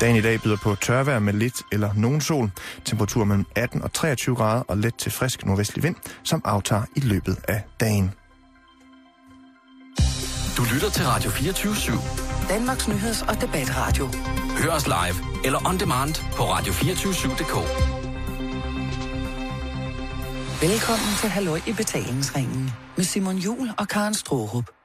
Dagen i dag byder på tørvejr med lidt eller nogen sol. Temperatur mellem 18 og 23 grader og let til frisk nordvestlig vind, som aftager i løbet af dagen. Du lytter til Radio 24 /7. Danmarks nyheds- og debatradio. Hør os live eller on demand på radio247.dk. Velkommen til Halløj i betalingsringen med Simon Jul og Karen Strohrup.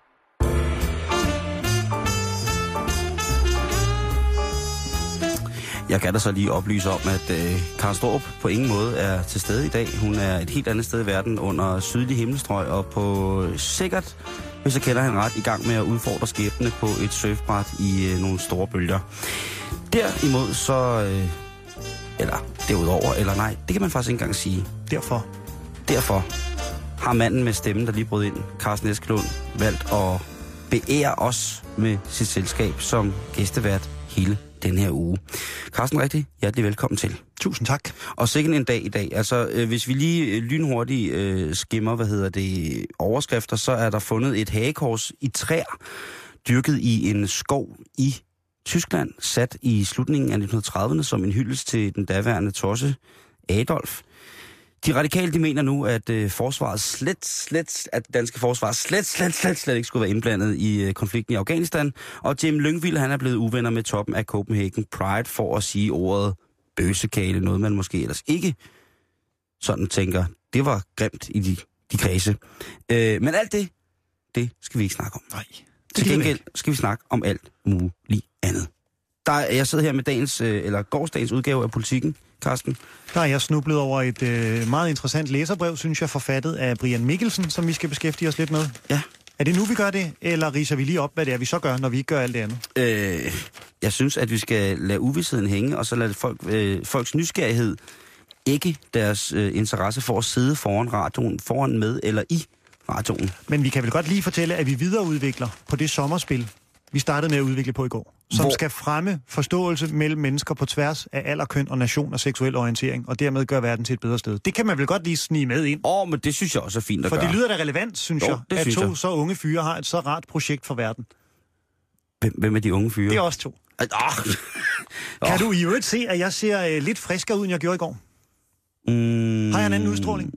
Jeg kan da så lige oplyse om, at øh, Karen Storup på ingen måde er til stede i dag. Hun er et helt andet sted i verden under sydlig himmelstrøg, og på sikkert, hvis jeg kender hende ret, i gang med at udfordre skæbne på et surfbræt i øh, nogle store bølger. Derimod så, øh, eller derudover, eller nej, det kan man faktisk ikke engang sige. Derfor. Derfor har manden med stemmen, der lige brød ind, Carsten Eskelund, valgt at beære os med sit selskab som gæstevært hele den her uge. Carsten, rigtig hjertelig velkommen til. Tusind tak. Og sikkert en dag i dag. Altså, øh, hvis vi lige øh, lynhurtigt øh, skimmer, hvad hedder det, overskrifter, så er der fundet et hagekors i træer, dyrket i en skov i Tyskland, sat i slutningen af 1930'erne som en hyldest til den daværende tosse Adolf. De radikale, de mener nu, at øh, forsvaret slet, slet, at danske forsvar slet, slet, slet, slet ikke skulle være indblandet i øh, konflikten i Afghanistan. Og Jim Lyngvild, han er blevet uvenner med toppen af Copenhagen Pride for at sige ordet bøsekale, noget man måske ellers ikke sådan tænker, det var grimt i de, de kredse. Øh, men alt det, det skal vi ikke snakke om. Nej. Til gengæld skal vi snakke om alt muligt andet. Der, er- jeg sidder her med dagens, øh, eller gårdsdagens udgave af Politikken, Carsten. Der er jeg snublet over et øh, meget interessant læserbrev, synes jeg, forfattet af Brian Mikkelsen, som vi skal beskæftige os lidt med. Ja. Er det nu, vi gør det, eller riser vi lige op, hvad det er, vi så gør, når vi ikke gør alt det andet? Øh, jeg synes, at vi skal lade uvidsheden hænge, og så lade folk, øh, folks nysgerrighed ikke deres øh, interesse for at sidde foran radioen, foran med eller i radioen. Men vi kan vel godt lige fortælle, at vi videreudvikler på det sommerspil, vi startede med at udvikle på i går, som Hvor- skal fremme forståelse mellem mennesker på tværs af alder, køn og nation og seksuel orientering, og dermed gøre verden til et bedre sted. Det kan man vel godt lige snige med ind. Åh, oh, men det synes jeg også er fint at For gøre. det lyder da relevant, synes Jo, jeg, det at synes to jeg. så unge fyre har et så rart projekt for verden. Hvem, hvem er de unge fyre? Det er også to. Ah, Kan du i øvrigt se, at jeg ser øh, lidt friskere ud, end jeg gjorde i går? mm, Har jeg en anden udstråling?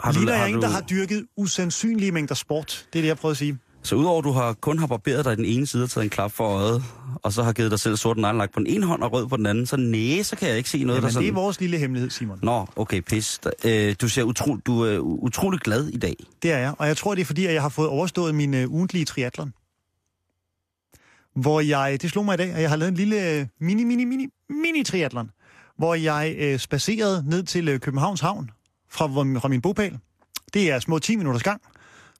Har du, Ligner har jeg en, du, der har dyrket usandsynlige mængder sport? Det er det, jeg prøver at sige. Så udover at du har kun har barberet dig i den ene side og taget en klap for øjet, og så har givet dig selv sort neglelak på den ene hånd og rød på den anden, så næ, så kan jeg ikke se noget, Jamen, der det sådan... er vores lille hemmelighed, Simon. Nå, okay, pis. Øh, du ser utro, du er utrolig glad i dag. Det er jeg, og jeg tror, det er fordi, at jeg har fået overstået min uh, ugentlige triathlon. Hvor jeg, det slog mig i dag, at jeg har lavet en lille uh, mini, mini, mini, mini triathlon. Hvor jeg uh, spacerede ned til Københavns Havn fra, fra min bopæl. Det er små 10 minutters gang.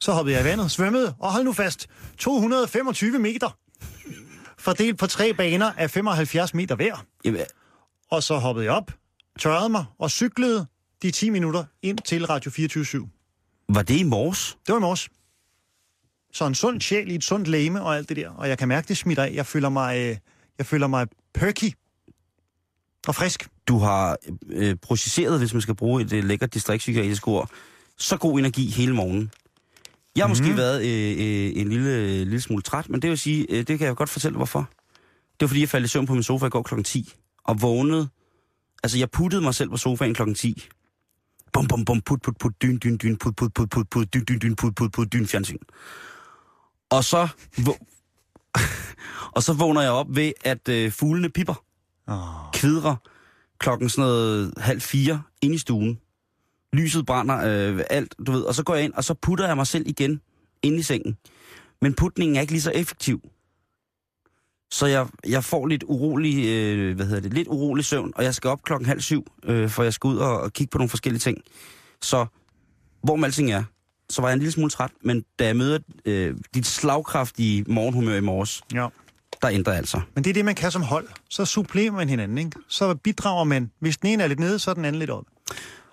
Så hoppede jeg i vandet, svømmede, og hold nu fast, 225 meter. Fordelt på tre baner af 75 meter hver. Jamen, Og så hoppede jeg op, tørrede mig og cyklede de 10 minutter ind til Radio 24 var det i morges? Det var i morges. Så en sund sjæl i et sundt læme og alt det der. Og jeg kan mærke, det smitter af. Jeg føler mig, øh, jeg føler mig perky og frisk. Du har øh, processeret, hvis man skal bruge et øh, lækkert distriktspsykiatrisk ord, så god energi hele morgenen. Jeg har måske været øh, øh, en lille, lille smule træt, men det vil sige, øh, det kan jeg godt fortælle hvorfor. Det var fordi, jeg faldt i søvn på min sofa i går klokken 10, og vågnede. Altså, jeg puttede mig selv på sofaen klokken 10. Bum, bum, bum, put, put, put, dyn, dyn, dyn, put, put, put, put, put, dyn, dyn, dyn, put, put, put, dyn, fjernsyn. Og så, og så vågner jeg op ved, at øh, fuglene pipper Oh. kvidrer klokken sådan noget halv fire ind i stuen. Lyset brænder, øh, alt, du ved. Og så går jeg ind, og så putter jeg mig selv igen ind i sengen. Men putningen er ikke lige så effektiv. Så jeg, jeg får lidt urolig, øh, hvad hedder det, lidt urolig søvn, og jeg skal op klokken halv syv, øh, for jeg skal ud og, og kigge på nogle forskellige ting. Så hvor med alting er, så var jeg en lille smule træt, men da jeg møder øh, dit slagkraftige morgenhumør i morges, Ja. der ændrer jeg altså. Men det er det, man kan som hold. Så supplerer man hinanden, ikke? Så bidrager man. Hvis den ene er lidt nede, så er den anden lidt op.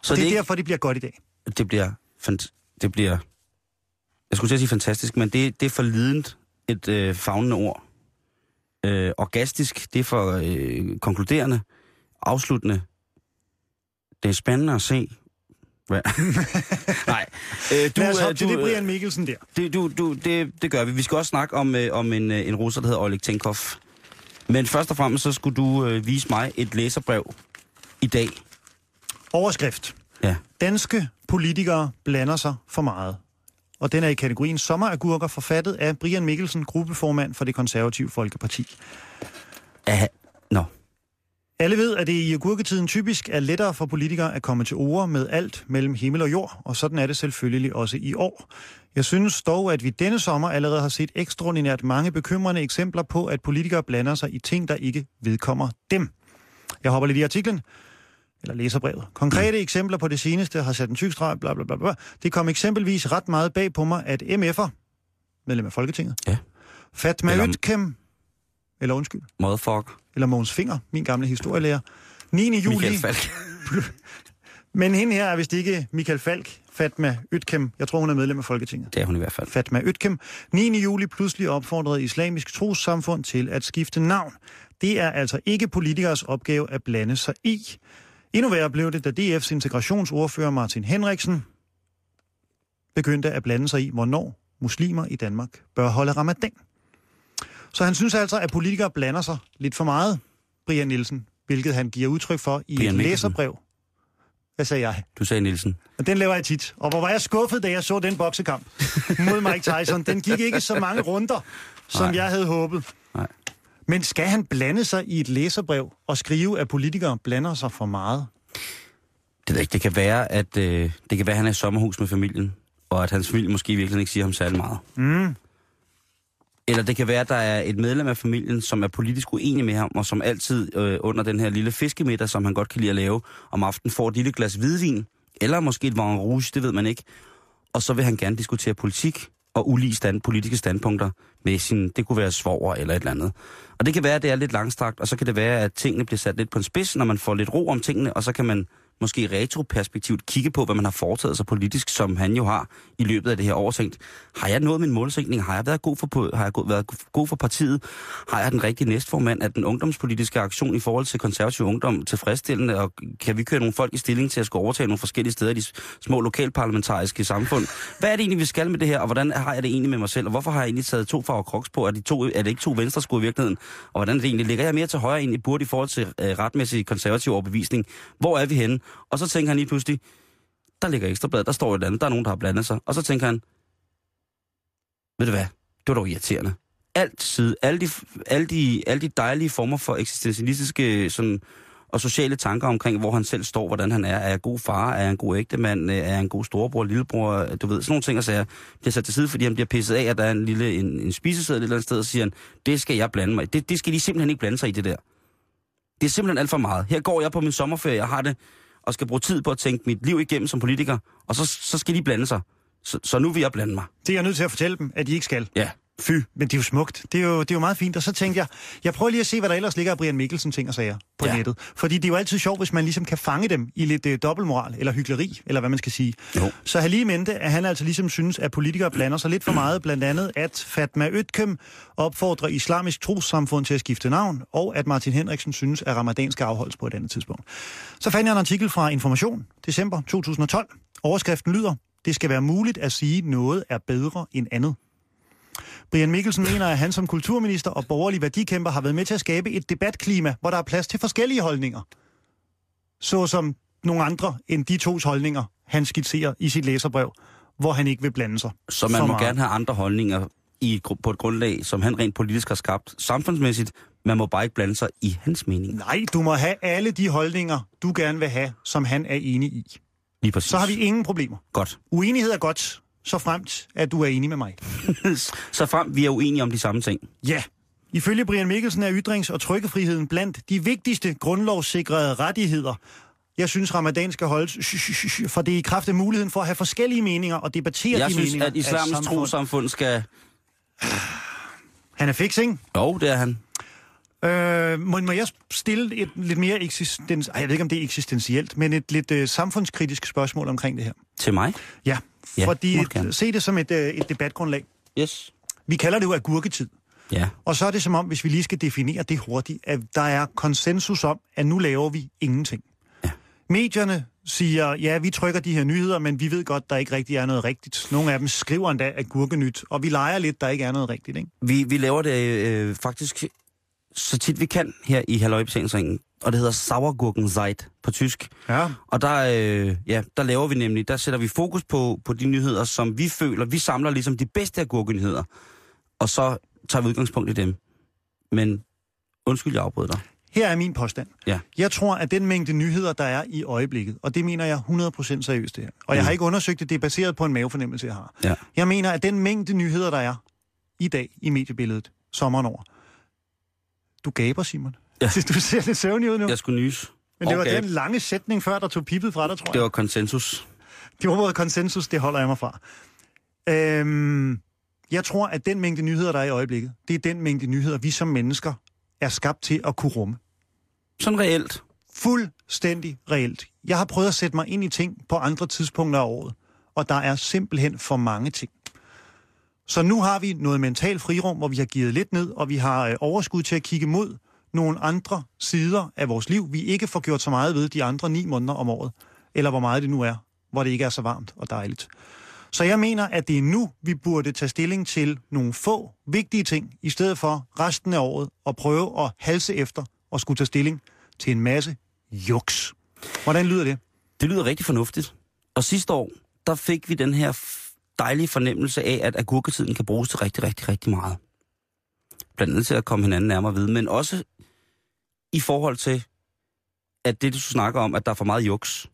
Så det er ikke- derfor, det bliver godt i dag. det bliver, det bliver, jeg skulle til at sige fantastisk, men det, det er for lident et øh, fagnende ord. Øh, orgastisk, det er for øh, konkluderende, afsluttende. Det er spændende at se. Hvad? Nej. Øh, Du, Lad os øh, hoppe til det, øh, Brian Mikkelsen der. det, du, du, det, det gør vi. Vi skal også snakke om, øh, om en, øh, en russer, der hedder Oleg Tenkov. Men først og fremmest, så skulle du øh, vise mig et læserbrev i dag. Overskrift. Ja. Danske politikere blander sig for meget. Og den er i kategorien Sommeragurker, forfattet af Brian Mikkelsen, gruppeformand for det konservative Folkeparti. Aha. Nå. Alle ved, at det i agurketiden typisk er lettere for politikere at komme til ord med alt mellem himmel og jord, og sådan er det selvfølgelig også i år. Jeg synes dog, at vi denne sommer allerede har set ekstraordinært mange bekymrende eksempler på, at politikere blander sig i ting, der ikke vedkommer dem. Jeg hopper lidt i artiklen, eller læserbrevet. Konkrete eksempler på det seneste har sat en tyk streg, bla bla bla bla. Det kom eksempelvis ret meget bag på mig, at MF'er, medlem af Folketinget, Ja. Fatma Eller- Ytkem, eller undskyld, Motherfucker. eller Mogens Finger, min gamle historielærer, 9. juli, Michael Falk. men hende her er vist ikke Michael Falk, Fatma Ytkem. Jeg tror, hun er medlem af Folketinget. Det er hun i hvert fald. Fatma Ytkem. 9. juli pludselig opfordrede islamisk trossamfund til at skifte navn. Det er altså ikke politikers opgave at blande sig i. Endnu værre blev det, da DF's integrationsordfører Martin Henriksen begyndte at blande sig i, hvornår muslimer i Danmark bør holde ramadan. Så han synes altså, at politikere blander sig lidt for meget, Brian Nielsen, hvilket han giver udtryk for i Brian et Mikkelsen. læserbrev. Hvad sagde jeg? Du sagde Nielsen. Og den laver jeg tit. Og hvor var jeg skuffet, da jeg så den boksekamp mod Mike Tyson. Den gik ikke så mange runder, som Nej. jeg havde håbet. Nej. Men skal han blande sig i et læserbrev og skrive, at politikere blander sig for meget? Det, ved ikke. det kan være, at øh, det kan være, at han er i sommerhus med familien, og at hans familie måske virkelig ikke siger ham særlig meget. Mm. Eller det kan være, at der er et medlem af familien, som er politisk uenig med ham, og som altid øh, under den her lille fiskemiddag, som han godt kan lide at lave, om aftenen får et lille glas hvidvin, eller måske et vin rouge, det ved man ikke. Og så vil han gerne diskutere politik og ulige stand, politiske standpunkter med sin, det kunne være svoger eller et eller andet. Og det kan være, at det er lidt langstrakt, og så kan det være, at tingene bliver sat lidt på en spids, når man får lidt ro om tingene, og så kan man måske retroperspektivt kigge på, hvad man har foretaget sig politisk, som han jo har i løbet af det her år tænkt. Har jeg nået min målsætning? Har jeg været god for, har jeg været god for partiet? Har jeg den rigtige næstformand? Er den ungdomspolitiske aktion i forhold til konservativ ungdom tilfredsstillende? Og kan vi køre nogle folk i stilling til at skulle overtage nogle forskellige steder i de små lokalparlamentariske samfund? Hvad er det egentlig, vi skal med det her? Og hvordan har jeg det egentlig med mig selv? Og hvorfor har jeg egentlig taget to farver kroks på? Er, de to, er det ikke to venstre sko i virkeligheden? Og hvordan er det egentlig? Ligger jeg mere til højre egentlig burde i forhold til øh, retmæssig konservativ overbevisning? Hvor er vi henne? Og så tænker han lige pludselig, der ligger ekstrablad, der står et andet, der er nogen, der har blandet sig. Og så tænker han, ved du hvad, det var dog irriterende. Altid, alle de, alle de, alle de dejlige former for eksistentialistiske sådan, og sociale tanker omkring, hvor han selv står, hvordan han er. Er jeg en god far? Er jeg en god ægtemand? Er jeg en god storebror, lillebror? Du ved, sådan nogle ting, og sager bliver sat til side, fordi han bliver pisset af, at der er en lille en, en spiseseddel et eller andet sted, og siger han, det skal jeg blande mig i. Det, det skal de simpelthen ikke blande sig i, det der. Det er simpelthen alt for meget. Her går jeg på min sommerferie, jeg har det, og skal bruge tid på at tænke mit liv igennem som politiker, og så, så skal de blande sig. Så, så nu vil jeg blande mig. Det er jeg nødt til at fortælle dem, at de ikke skal. Ja. Fy, men det er jo smukt. Det er jo, det er jo meget fint. Og så tænkte jeg, jeg prøver lige at se, hvad der ellers ligger af Brian Mikkelsen ting og sager på Ja. nettet. Fordi det er jo altid sjovt, hvis man ligesom kan fange dem i lidt øh, dobbeltmoral, eller hyggeleri, eller hvad man skal sige. Jo. Så have lige mente, at han altså ligesom synes, at politikere blander sig lidt for meget, blandt andet at Fatma Ytkem opfordrer islamisk trossamfund til at skifte navn, og at Martin Henriksen synes, at ramadan skal afholdes på et andet tidspunkt. Så fandt jeg en artikel fra Information, december 2012. Overskriften lyder, det skal være muligt at sige, noget er bedre end andet. Brian Mikkelsen mener, at han som kulturminister og borgerlig værdikæmper har været med til at skabe et debatklima, hvor der er plads til forskellige holdninger. Såsom nogle andre end de tos holdninger, han skitserer i sit læserbrev, hvor han ikke vil blande sig. Så man for må meget. gerne have andre holdninger i, på et grundlag, som han rent politisk har skabt samfundsmæssigt. Man må bare ikke blande sig i hans mening. Nej, du må have alle de holdninger, du gerne vil have, som han er enig i. Lige præcis. Så har vi ingen problemer. Godt. Uenighed er godt, så fremt, at du er enig med mig. så frem, vi er uenige om de samme ting. Ja. Ifølge Brian Mikkelsen er ytrings- og trykkefriheden blandt de vigtigste grundlovssikrede rettigheder. Jeg synes, ramadan skal holdes, for det er i kraft af muligheden for at have forskellige meninger og debattere Jeg de synes, meninger. at islamisk samfund- trosamfund skal... Han er fix, ikke? Jo, det er han. Øh, må, må jeg stille et lidt mere eksistens... Ej, jeg ved ikke, om det er eksistentielt, men et lidt øh, samfundskritisk spørgsmål omkring det her. Til mig? Ja, Ja, fordi se det som et, øh, et debatgrundlag. Yes. Vi kalder det jo agurketid. Ja. Og så er det som om, hvis vi lige skal definere det hurtigt, at der er konsensus om, at nu laver vi ingenting. Ja. Medierne siger, ja, vi trykker de her nyheder, men vi ved godt, der ikke rigtig er noget rigtigt. Nogle af dem skriver endda agurkenyt, og vi leger lidt, der ikke er noget rigtigt. Ikke? Vi, vi laver det øh, faktisk så tit vi kan her i Halløjbetjeningsringen, og det hedder Sauergurkenzeit på tysk. Ja. Og der, øh, ja, der laver vi nemlig, der sætter vi fokus på, på de nyheder, som vi føler, vi samler ligesom de bedste af gurkenyheder, og så tager vi udgangspunkt i dem. Men undskyld, jeg afbryder dig. Her er min påstand. Ja. Jeg tror, at den mængde nyheder, der er i øjeblikket, og det mener jeg 100% seriøst det her, og jeg Mm. har ikke undersøgt det, det er baseret på en mavefornemmelse, jeg har. Ja. Jeg mener, at den mængde nyheder, der er i dag i mediebilledet, sommeren over, du gaber, Simon. Ja. Du ser lidt søvnig ud nu. Jeg skulle nys. Men det var Okay. den lange sætning før, der tog pippet fra dig, tror jeg. Det var konsensus. Det var konsensus, det holder jeg mig fra. Øhm, jeg tror, at den mængde nyheder, der er i øjeblikket, det er den mængde nyheder, vi som mennesker er skabt til at kunne rumme. Sådan reelt. Fuldstændig reelt. Jeg har prøvet at sætte mig ind i ting på andre tidspunkter af året, og der er simpelthen for mange ting. Så nu har vi noget mental frirum, hvor vi har givet lidt ned, og vi har øh, overskud til at kigge mod nogle andre sider af vores liv, vi ikke får gjort så meget ved de andre ni måneder om året, eller hvor meget det nu er, hvor det ikke er så varmt og dejligt. Så jeg mener, at det er nu, vi burde tage stilling til nogle få vigtige ting, i stedet for resten af året at prøve at halse efter og skulle tage stilling til en masse juks. Hvordan lyder det? Det lyder rigtig fornuftigt. Og sidste år, der fik vi den her dejlige fornemmelse af, at agurketiden kan bruges til rigtig, rigtig, rigtig meget. Blandt andet til at komme hinanden nærmere ved, men også i forhold til, at det, du snakker om, at der er for meget juks,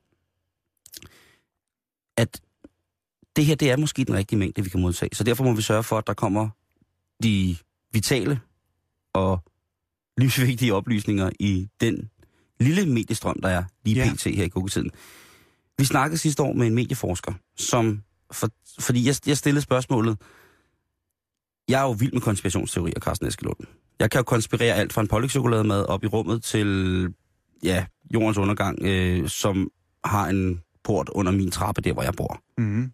at det her, det er måske den rigtige mængde, vi kan modtage. Så derfor må vi sørge for, at der kommer de vitale og livsvigtige oplysninger i den lille mediestrøm, der er lige Ja. pt. her i Google-tiden. Vi snakkede sidste år med en medieforsker, som, for, fordi jeg, jeg stillede spørgsmålet, jeg er jo vild med konspirationsteorier, Carsten Eskelund. Jeg kan jo konspirere alt fra en pålægtschokolademad op i rummet til, ja, jordens undergang, øh, som har en port under min trappe, der hvor jeg bor. Mm.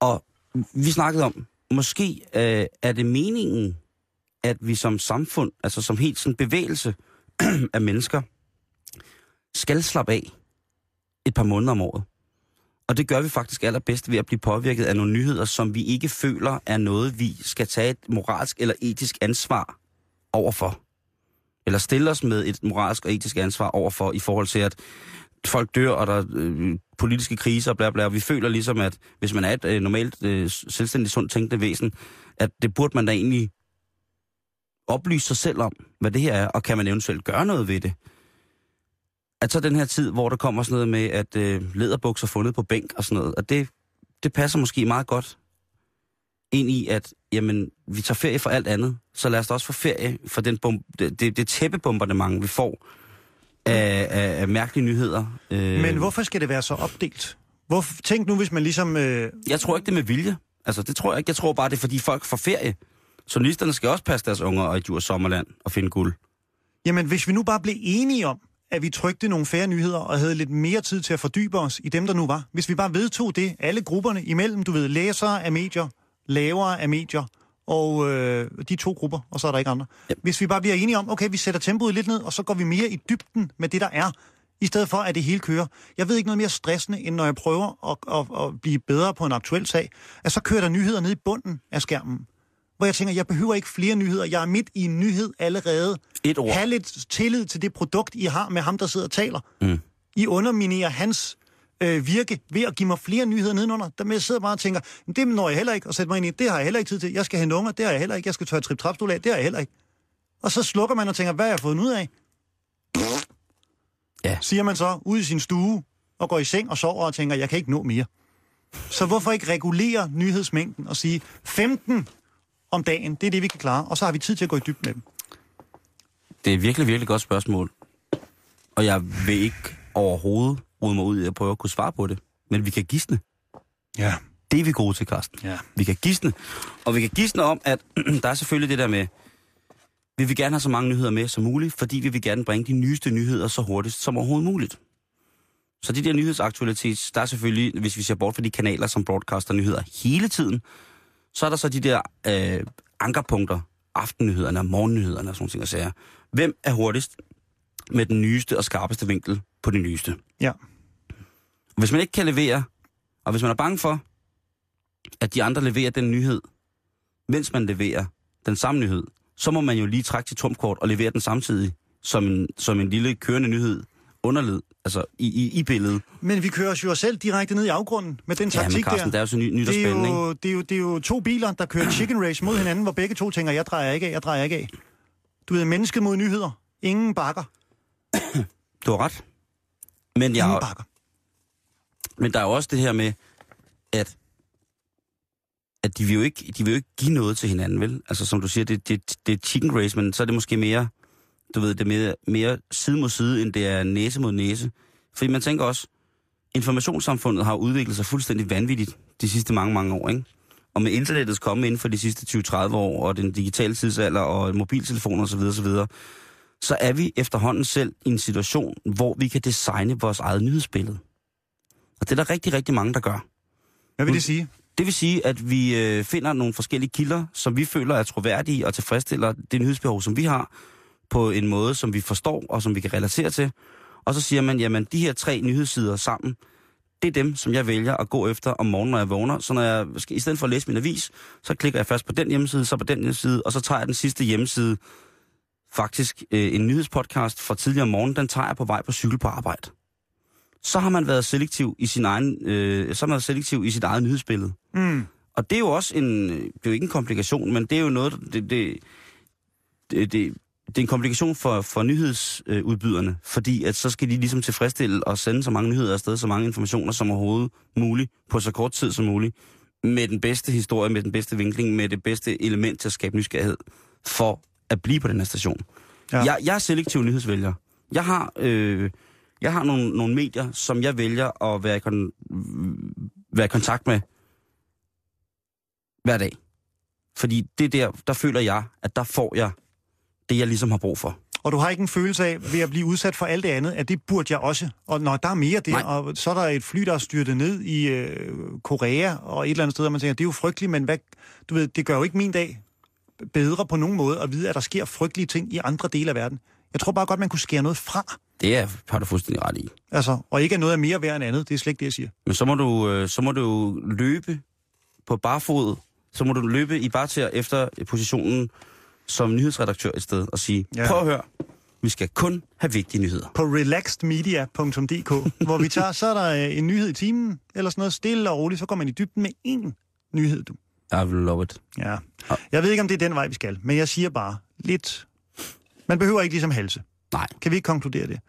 Og vi snakkede om, måske øh, er det meningen, at vi som samfund, altså som helt sådan bevægelse af mennesker, skal slappe af et par måneder om året. Og det gør vi faktisk allerbedst ved at blive påvirket af nogle nyheder, som vi ikke føler er noget, vi skal tage et moralsk eller etisk ansvar overfor. Eller stille os med et moralsk og etisk ansvar overfor i forhold til, at folk dør, og der er øh, politiske kriser, bla bla, og vi føler ligesom, at hvis man er et øh, normalt, øh, selvstændigt, sundt tænkende væsen, at det burde man da egentlig oplyse sig selv om, hvad det her er, og kan man eventuelt gøre noget ved det. At så den her tid, hvor der kommer sådan noget med, at øh, lederbukser fundet på bænk og sådan noget, at det, det passer måske meget godt ind i, at jamen, vi tager ferie for alt andet, så lad os da også få ferie for den bom, det, det, det tæppebombardement, vi får af, af, af mærkelige nyheder. Øh, Men hvorfor skal det være så opdelt? Hvor, tænk nu, hvis man ligesom... Øh, Jeg tror ikke, det er med vilje. Altså, det tror jeg ikke. Jeg tror bare, det er, fordi folk får ferie. Journalisterne skal også passe deres unger og i Djurs Sommerland og finde guld. jamen, hvis vi nu bare blev enige om, at vi trykte nogle færre nyheder og havde lidt mere tid til at fordybe os i dem, der nu var. Hvis vi bare vedtog det, alle grupperne imellem, du ved, læsere af medier, lavere af medier, og øh, de to grupper, og så er der ikke andre. Ja. Hvis vi bare bliver enige om, okay, vi sætter tempoet lidt ned, og så går vi mere i dybden med det, der er, i stedet for, at det hele kører. Jeg ved ikke noget mere stressende, end når jeg prøver at, at, at blive bedre på en aktuel sag, at så kører der nyheder ned i bunden af skærmen. Hvor jeg tænker, jeg behøver ikke flere nyheder. Jeg er midt i en nyhed allerede. Et ord. Ha' lidt tillid til det produkt, I har med ham, der sidder og taler. Mm. I underminerer hans øh, virke ved at give mig flere nyheder nedenunder. Der med jeg sidder bare og tænker, "Men det når jeg heller ikke at sætte mig ind i. Det har jeg heller ikke tid til. Jeg skal have unger, det har jeg heller ikke. Jeg skal tørre trip trapstol af, det har jeg heller ikke. Og så slukker man og tænker, hvad har jeg fået ud af? Ja. Siger man så ud i sin stue og går i seng og sover og tænker, jeg kan ikke nå mere. Så hvorfor ikke regulere nyhedsmængden og sige 15 om dagen, det er det, vi kan klare, og så har vi tid til at gå i dybden med dem. Det er et virkelig, virkelig godt spørgsmål. Og jeg vil ikke overhovedet rode mig ud i at prøve at kunne svare på det. Men vi kan gisne. Ja. Det er vi gode til, Carsten. Ja. Vi kan gisne. Og vi kan gisne om, at der er selvfølgelig det der med, vi vil gerne have så mange nyheder med som muligt, fordi vi vil gerne bringe de nyeste nyheder så hurtigt som overhovedet muligt. Så de der nyhedsaktualitet, der er selvfølgelig, hvis vi ser bort fra de kanaler, som broadcaster nyheder hele tiden, så er der så de der øh, ankerpunkter, aftennyhederne og morgennyhederne og sådan ting og sager. Hvem er hurtigst med den nyeste og skarpeste vinkel på det nyeste? Ja. Hvis man ikke kan levere, og hvis man er bange for, at de andre leverer den nyhed, mens man leverer den samme nyhed, så må man jo lige trække sit trumkort og levere den samtidig som en, som en lille kørende nyhed underled, altså i, i, i billedet. Men vi kører os jo selv direkte ned i afgrunden med den Ja, men taktik Carsten, der. det er jo så ny, nyt og det, er spændende, ikke? jo, det, er jo, det er jo to biler, der kører chicken race mod hinanden, hvor begge to tænker, jeg drejer ikke af, jeg drejer ikke af. Du ved, mennesket mod nyheder. Ingen bakker. Du har ret. Men, Ingen jeg, bakker. men der er jo også det her med, at, at de, vil jo ikke, de vil jo ikke give noget til hinanden, vel? Altså som du siger, det, det, det er chicken race, men så er det måske mere, du ved, det er mere, mere side mod side, end det er næse mod næse. Fordi man tænker også, informationssamfundet har udviklet sig fuldstændig vanvittigt de sidste mange, mange år, ikke? Og med internettets komme inden for de sidste 20-30 år, og den digitale tidsalder, og mobiltelefoner osv., osv., så er vi efterhånden selv i en situation, hvor vi kan designe vores eget nyhedsbillede. Og det er der rigtig, rigtig mange, der gør. Hvad vil det sige? Det vil sige, at vi øh, finder nogle forskellige kilder, som vi føler er troværdige og tilfredsstiller det nyhedsbehov, som vi har, på en måde, som vi forstår og som vi kan relatere til. Og så siger man, jamen de her tre nyhedssider sammen, det er dem, som jeg vælger at gå efter om morgenen, når jeg vågner. Så når jeg skal, i stedet for at læse min avis, så klikker jeg først på den hjemmeside, så på den hjemmeside, og så tager jeg den sidste hjemmeside, faktisk øh, en nyhedspodcast fra tidligere om morgenen, den tager jeg på vej på cykel på arbejde. Så har man været selektiv i sin egen, øh, så har man været selektiv i sit eget nyhedsbillede. Mm. Og det er jo også en, det er jo ikke en komplikation, men det er jo noget, det, det, det, det, det er en komplikation for, for nyhedsudbyderne, fordi at så skal de ligesom tilfredsstille og sende så mange nyheder afsted, så mange informationer som overhovedet muligt, på så kort tid som muligt, med den bedste historie, med den bedste vinkling, med det bedste element til at skabe nysgerrighed, for at blive på den her station. Ja. Jeg, jeg er selektiv nyhedsvælger. Jeg har, øh, jeg har nogle, nogle medier, som jeg vælger at være i, kon, være i kontakt med hver dag. Fordi det der, der føler jeg, at der får jeg det, jeg ligesom har brug for. Og du har ikke en følelse af, ved at blive udsat for alt det andet, at det burde jeg også. Og når der er mere der, Nej. og så er der et fly, der er styrtet ned i øh, Korea og et eller andet sted, og man tænker, det er jo frygteligt, men hvad, du ved, det gør jo ikke min dag bedre på nogen måde at vide, at der sker frygtelige ting i andre dele af verden. Jeg tror bare godt, man kunne skære noget fra. Det er, har du fuldstændig ret i. Altså, og ikke at noget er mere værd end andet. Det er slet ikke det, jeg siger. Men så må du, øh, så må du løbe på barfod. Så må du løbe i barter efter positionen som nyhedsredaktør et sted og sige, Ja. prøv at høre, vi skal kun have vigtige nyheder. På relaxedmedia.dk, hvor vi tager, så er der øh, en nyhed i timen, eller sådan noget stille og roligt, så går man i dybden med én nyhed, du. I will love it. Ja. Jeg ved ikke, om det er den vej, vi skal, men jeg siger bare lidt... Man behøver ikke ligesom halse. Nej. Kan vi ikke konkludere det?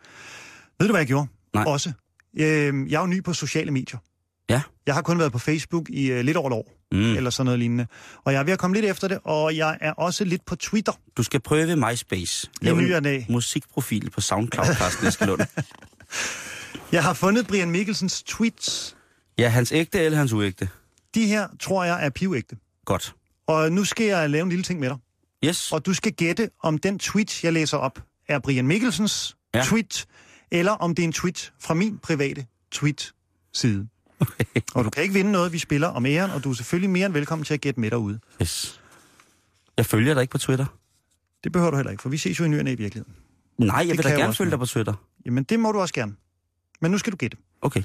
Ved du, hvad jeg gjorde? Nej. Også. Øh, jeg er jo ny på sociale medier. Ja. Jeg har kun været på Facebook i øh, lidt over et år, Mm. eller sådan noget lignende. Og jeg er ved at komme lidt efter det, og jeg er også lidt på Twitter. Du skal prøve MySpace. Lav en musikprofil på SoundCloud, Carsten Eskelund. Jeg har fundet Brian Mikkelsens tweets. Ja, hans ægte eller hans uægte? De her, tror jeg, er pivægte. Godt. Og nu skal jeg lave en lille ting med dig. Yes. Og du skal gætte, om den tweet, jeg læser op, er Brian Mikkelsens. Ja. tweet, eller om det er en tweet fra min private tweet-side. Og du kan ikke vinde noget, vi spiller om æren, og du er selvfølgelig mere end velkommen til at gætte med derude. yes. Jeg følger dig ikke på Twitter. Det behøver du heller ikke, for vi ses jo i nyerne i virkeligheden. Nej, jeg Det vil da gerne følge dig på Twitter. Jamen, det må du også gerne. Men nu skal du gætte. Okay.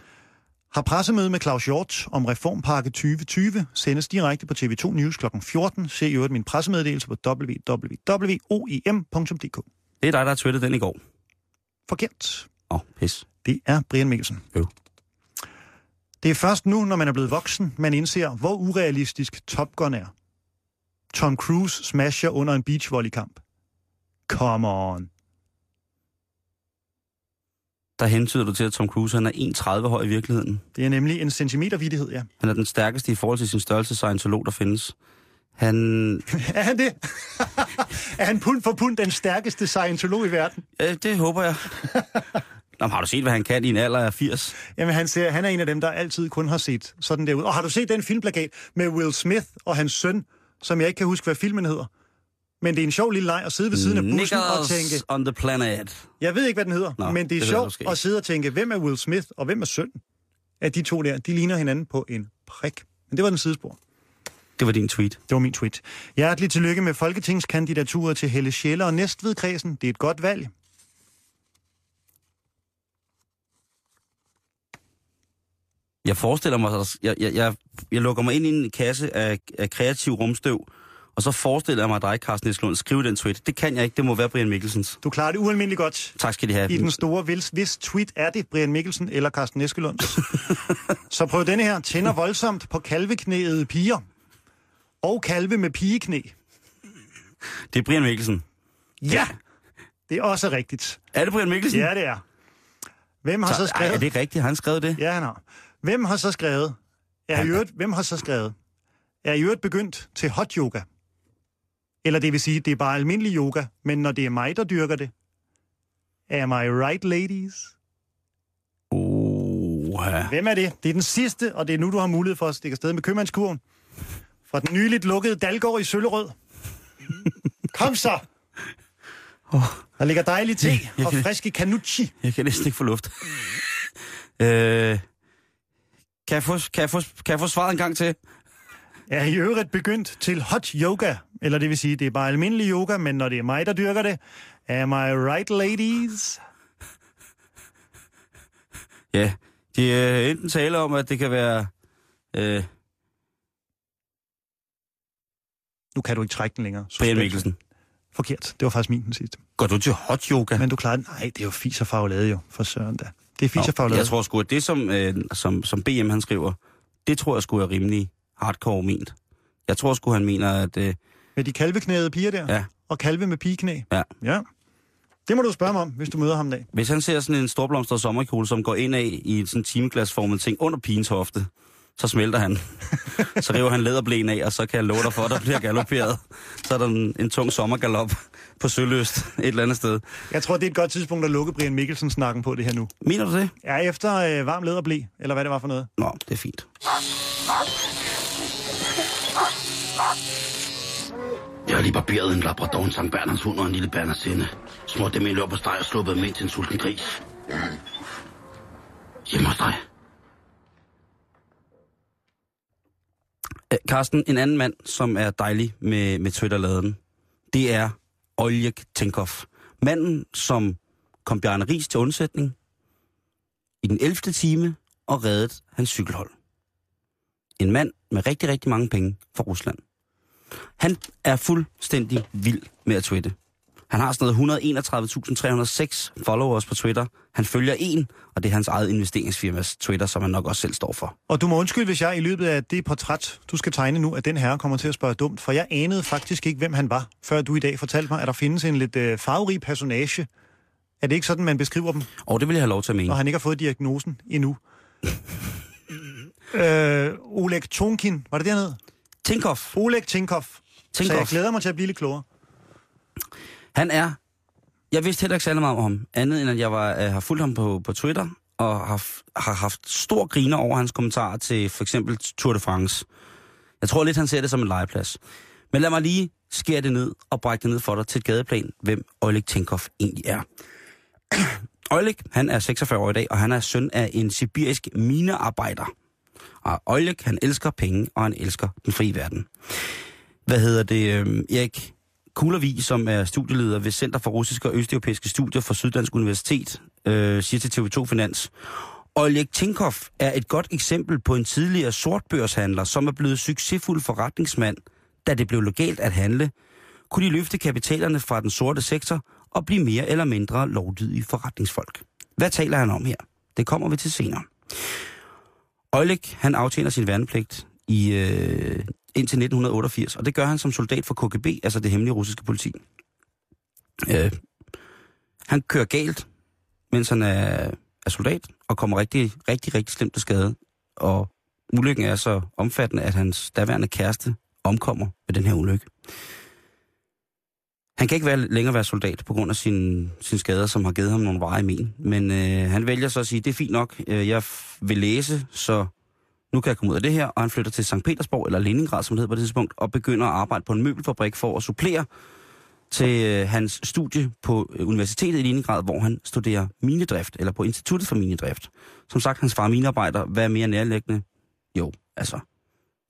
Har pressemøde med Claus Hjort om Reformpakke 2020 sendes direkte på TV2 News kl. 14. Se i øvrigt min pressemeddelelse på www.oim.dk. Det er dig, der har twittet den i går. Forkert. Åh, oh, pis. Det er Brian Mikkelsen. Jo. Det er først nu, når man er blevet voksen, man indser, hvor urealistisk Top Gun er. Tom Cruise smasher under en beachvolleykamp. Come on. Der hentyder du til, at Tom Cruise han er 1,30 høj i virkeligheden. Det er nemlig en centimetervidighed, ja. Han er den stærkeste i forhold til sin størrelse scientolog, der findes. Han... Er han det? er han pund for pund den stærkeste scientolog i verden? Øh, det håber jeg. Nå, har du set, hvad han kan i en alder af 80? Jamen, han, ser, han er en af dem, der altid kun har set sådan der ud. Og har du set den filmplakat med Will Smith og hans søn, som jeg ikke kan huske, hvad filmen hedder? Men det er en sjov lille leg at sidde ved siden af bussen og Niggers tænke, on the planet. jeg ved ikke, hvad den hedder, Nå, men det er det sjovt at sidde og tænke, hvem er Will Smith og hvem er søn? At de to der, de ligner hinanden på en prik. Men det var den sidespor. Det var din tweet. Det var min tweet. Hjertelig tillykke med folketingskandidaturet til Helle Schelle og Næstved-kredsen. Det er et godt valg. Jeg forestiller mig, jeg, jeg, jeg, jeg lukker mig ind i en kasse af, af kreativ rumstøv, Og så forestiller jeg mig dig, Carsten Eskelund, skrive den tweet. Det kan jeg ikke, det må være Brian Mikkelsens. Du klarer det ualmindeligt godt. Tak skal de have. I den store, hvis, hvis tweet er det Brian Mikkelsen eller Carsten Eskelund. så prøv denne her. Tænder voldsomt på kalveknæede piger. Og kalve med pigeknæ. Det er Brian Mikkelsen. Ja! Det er også rigtigt. Er det Brian Mikkelsen? Ja, det er. Hvem har så, så skrevet... Ej, er det rigtigt? Har han skrevet det? Ja, han har. Hvem har så skrevet... Er i øvrigt, hvem har så skrevet? Er i øvrigt begyndt til hot yoga? Eller det vil sige, det er bare almindelig yoga, men når det er mig, der dyrker det. Am I right, ladies? Oh, ja. Hvem er det? Det er den sidste, og det er nu, du har mulighed for at stikke afsted med købmandskurven. Fra den nyligt lukkede Dalgård i Søllerød. Kom så! Der ligger dejlig te og friske canucci. Jeg kan næsten ikke få luft. øh, kan, jeg få, kan, jeg få, kan jeg få svaret en gang til? er i øvrigt begyndt til hot yoga. Eller det vil sige, det er bare almindelig yoga, men når det er mig, der dyrker det. Am I right, ladies? Ja, de øh, enten tale om, at det kan være... Øh, Nu kan du ikke trække den længere. Brian Mikkelsen. Forkert. Det var faktisk min den sidste. Går du til hot yoga? Men du klarer den. Nej, det er jo fis og farvelade jo, for søren da. Det er fis og farvelade. jeg tror sgu, at det, som, øh, som, som BM han skriver, det tror jeg sgu er rimelig hardcore ment. Jeg tror sgu, han mener, at... Øh, Med de kalveknæede piger der. Ja. Og kalve med pigeknæ. Ja. Ja. Det må du spørge mig om, hvis du møder ham en dag. hvis han ser sådan en storblomstret sommerkjole, som går ind af i en sådan timeglasformet ting under pigens hofte, så smelter han. så river han læderblæen af, og så kan jeg love dig for, at der bliver galopperet. Så er der en, en tung sommergalop på Søløst et eller andet sted. Jeg tror, det er et godt tidspunkt at lukke Brian Mikkelsen snakken på det her nu. Mener du det? Ja, efter øh, varm læderblæ, eller hvad det var for noget. Nå, det er fint. Jeg har lige barberet en labrador, en Sankt Bernards hund og en lille Bernardsinde. Smurt dem i løb på steg og sluppet dem ind til en sulten gris. Hjemme hos dig. Øh, Carsten, en anden mand, som er dejlig med, med Twitter-laden, det er Oljek Tinkoff. Manden, som kom Bjarne Ries til undsætning i den 11. time og reddet hans cykelhold. En mand med rigtig, rigtig mange penge fra Rusland. Han er fuldstændig vild med at twitte. Han har sådan noget 131.306 followers på Twitter. Han følger en, og det er hans eget investeringsfirmas Twitter, som han nok også selv står for. Og du må undskylde, hvis jeg i løbet af det portræt, du skal tegne nu, at den herre kommer til at spørge dumt, for jeg anede faktisk ikke, hvem han var, før du i dag fortalte mig, at der findes en lidt øh, farverig personage. Er det ikke sådan, man beskriver dem, Og det vil jeg have lov til at mene. når han ikke har fået diagnosen endnu? øh, Oleg Tonkin, var det dernede? Tinkoff. Oleg Tinkov. Så jeg glæder mig til at blive lidt klogere. Han er... Jeg vidste heller ikke særlig meget om ham, andet end at jeg var, øh, har fulgt ham på, på Twitter, og har, har haft stor griner over hans kommentarer til for eksempel Tour de France. Jeg tror lidt, han ser det som en legeplads. Men lad mig lige skære det ned og brække det ned for dig til et gadeplan, hvem Oleg Tinkoff egentlig er. Oleg, han er 46 år i dag, og han er søn af en sibirisk minearbejder. Og Oleg, han elsker penge, og han elsker den frie verden. Hvad hedder det? øhm, Erik Kulervig, som er studieleder ved Center for Russiske og Østeuropæiske Studier for Syddansk Universitet, øh, siger til TV2 Finans, Oleg Tinkov er et godt eksempel på en tidligere sortbørshandler, som er blevet succesfuld forretningsmand, da det blev legalt at handle, kunne de løfte kapitalerne fra den sorte sektor og blive mere eller mindre lovlydige forretningsfolk. Hvad taler han om her? Det kommer vi til senere. Oleg, han aftjener sin værnepligt i, øh, indtil 1988, og det gør han som soldat for KGB, altså det hemmelige russiske politi. Øh, han kører galt, mens han er, er soldat, og kommer rigtig, rigtig, rigtig slemt til skade. Og ulykken er så omfattende, at hans daværende kæreste omkommer ved den her ulykke. Han kan ikke være, længere være soldat på grund af sine sin skader, som har givet ham nogle veje i men. Men øh, han vælger så at sige, det er fint nok, øh, jeg vil læse, så nu kan jeg komme ud af det her. Og han flytter til St. Petersborg, eller Leningrad, som det hedder på det tidspunkt, og begynder at arbejde på en møbelfabrik for at supplere til øh, hans studie på øh, Universitetet i Leningrad, hvor han studerer minedrift, eller på Instituttet for Minedrift. Som sagt, hans far er minearbejder. Hvad er mere nærliggende? Jo, altså,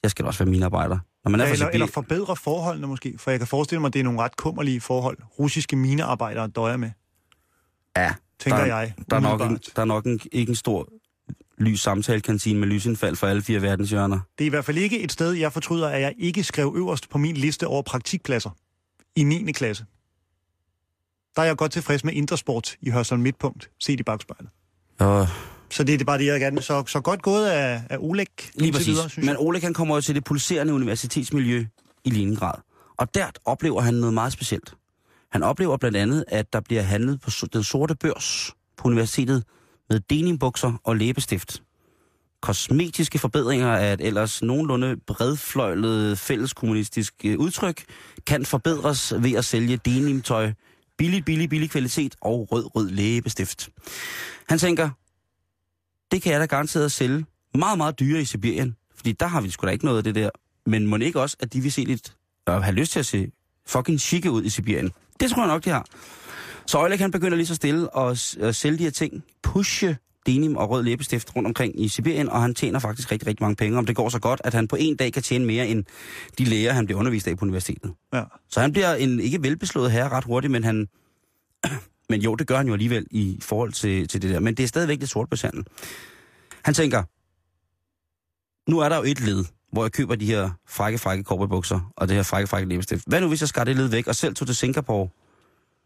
jeg skal da også være minearbejder. Når man er Ja, eller, eller forbedre forholdene måske, for jeg kan forestille mig, at det er nogle ret kummerlige forhold, russiske minearbejdere døjer med, ja, tænker der, jeg. Der er nok, en, der er nok en, ikke en stor lys samtalekantine med lysindfald for alle fire verdenshjørner. Det er i hvert fald ikke et sted, jeg fortryder, at jeg ikke skrev øverst på min liste over praktikpladser i 9. klasse. Der er jeg godt tilfreds med Intersport i Hørsholm Midtpunkt, set i bagspejlet. Og Så det er bare det, jeg gerne Så, så godt gået af, af Oleg. Lige præcis. Videre, synes Men. Oleg han kommer jo til det pulserende universitetsmiljø i Leningrad. Og der oplever han noget meget specielt. Han oplever blandt andet, at der bliver handlet på den sorte børs på universitetet med denimbukser og læbestift. Kosmetiske forbedringer af et ellers nogenlunde bredfløjlet fælleskommunistisk øh, udtryk kan forbedres ved at sælge denimtøj, billig, billig, billig kvalitet og rød, rød læbestift. Han tænker, det kan jeg da garanteret sælge meget, meget dyre i Sibirien. Fordi der har vi sgu da ikke noget af det der. Men må ikke også, at de vil se lidt, og have lyst til at se fucking chikke ud i Sibirien. Det tror jeg nok, de har. Så Øjlæg han begynder lige så stille at, at sælge de her ting. Pushe denim og rød læbestift rundt omkring i Sibirien, og han tjener faktisk rigtig, rigtig mange penge. Om det går så godt, at han på en dag kan tjene mere end de læger, han bliver undervist af på universitetet. Ja. Så han bliver en ikke velbeslået herre ret hurtigt, men han... men jo, det gør han jo alligevel i forhold til, til det der. Men det er stadigvæk lidt sortbørshandel. Han tænker, nu er der jo et led, hvor jeg køber de her frække, frække korperbukser og det her frække, frække læbestift. Hvad nu, hvis jeg skar det led væk og selv tog til Singapore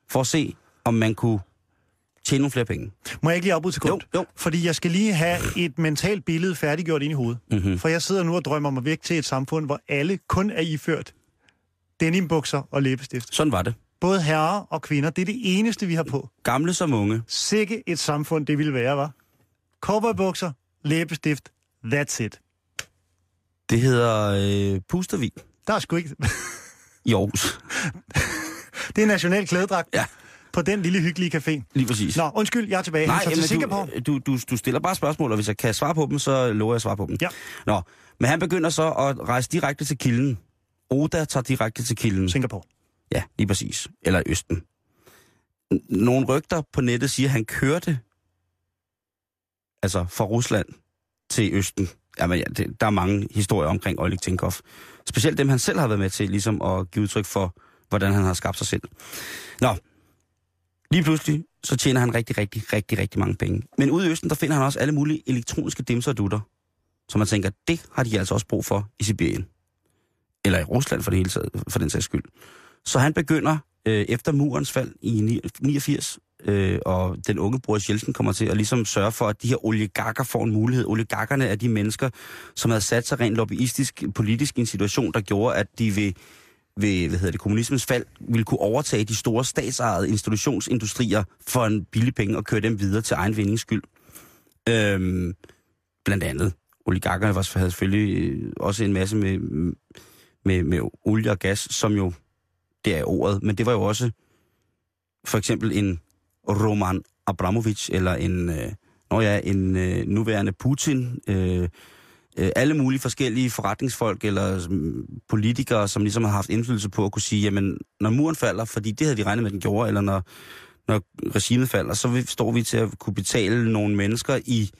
for at se, om man kunne tjene nogle flere penge? Må jeg ikke lige afbryde til sekund? Jo, jo. Fordi jeg skal lige have et mentalt billede færdiggjort ind i hovedet. Mm-hmm. For jeg sidder nu og drømmer mig væk til et samfund, hvor alle kun er iført denimbukser og læbestift. Sådan var det. Både herrer og kvinder. Det er det eneste, vi har på. Gamle som unge. Sikke et samfund, det ville være, var. Cowboybukser, læbestift, that's it. Det hedder øh, Pustervig Der er sgu ikke... i Aarhus. det er national klædedragt Ja. På den lille hyggelige café. Lige præcis. Nå, undskyld, jeg er tilbage. Nej, så til Singapore. du, du, du, stiller bare spørgsmål, og hvis jeg kan svare på dem, så lover jeg at svare på dem. Ja. Nå, men han begynder så at rejse direkte til kilden. Oda tager direkte til kilden. Singapore. Ja, lige præcis. Eller Østen. Nogle rygter på nettet siger, at han kørte altså fra Rusland til Østen. Jamen, ja, det, der er mange historier omkring Oleg Tinkov. Specielt dem, han selv har været med til, ligesom at give udtryk for, hvordan han har skabt sig selv. Nå, lige pludselig, så tjener han rigtig, rigtig, rigtig, rigtig mange penge. Men ude i Østen, der finder han også alle mulige elektroniske dimser og dutter. Så man tænker, det har de altså også brug for i Sibirien. Eller i Rusland for, det hele taget, for den sags skyld. Så han begynder øh, efter murens fald i 89, øh, og den unge Boris Jeltsin kommer til at ligesom sørge for, at de her oligarker får en mulighed. Oligarkerne er de mennesker, som havde sat sig rent lobbyistisk politisk i en situation, der gjorde, at de ved, ved hvad hedder det, kommunismens fald ville kunne overtage de store statsejede institutionsindustrier for en billig penge og køre dem videre til egen vindings skyld. Øhm, blandt andet. Oligarkerne var, havde selvfølgelig øh, også en masse med, med, med olie og gas, som jo det er ordet, men det var jo også for eksempel en Roman Abramovich, eller en, øh, når ja, en øh, nuværende Putin, øh, øh, alle mulige forskellige forretningsfolk eller politikere, som ligesom har haft indflydelse på at kunne sige, jamen, når muren falder, fordi det havde de regnet med, den gjorde, eller når, når regimet falder, så vi- står vi til at kunne betale nogle mennesker i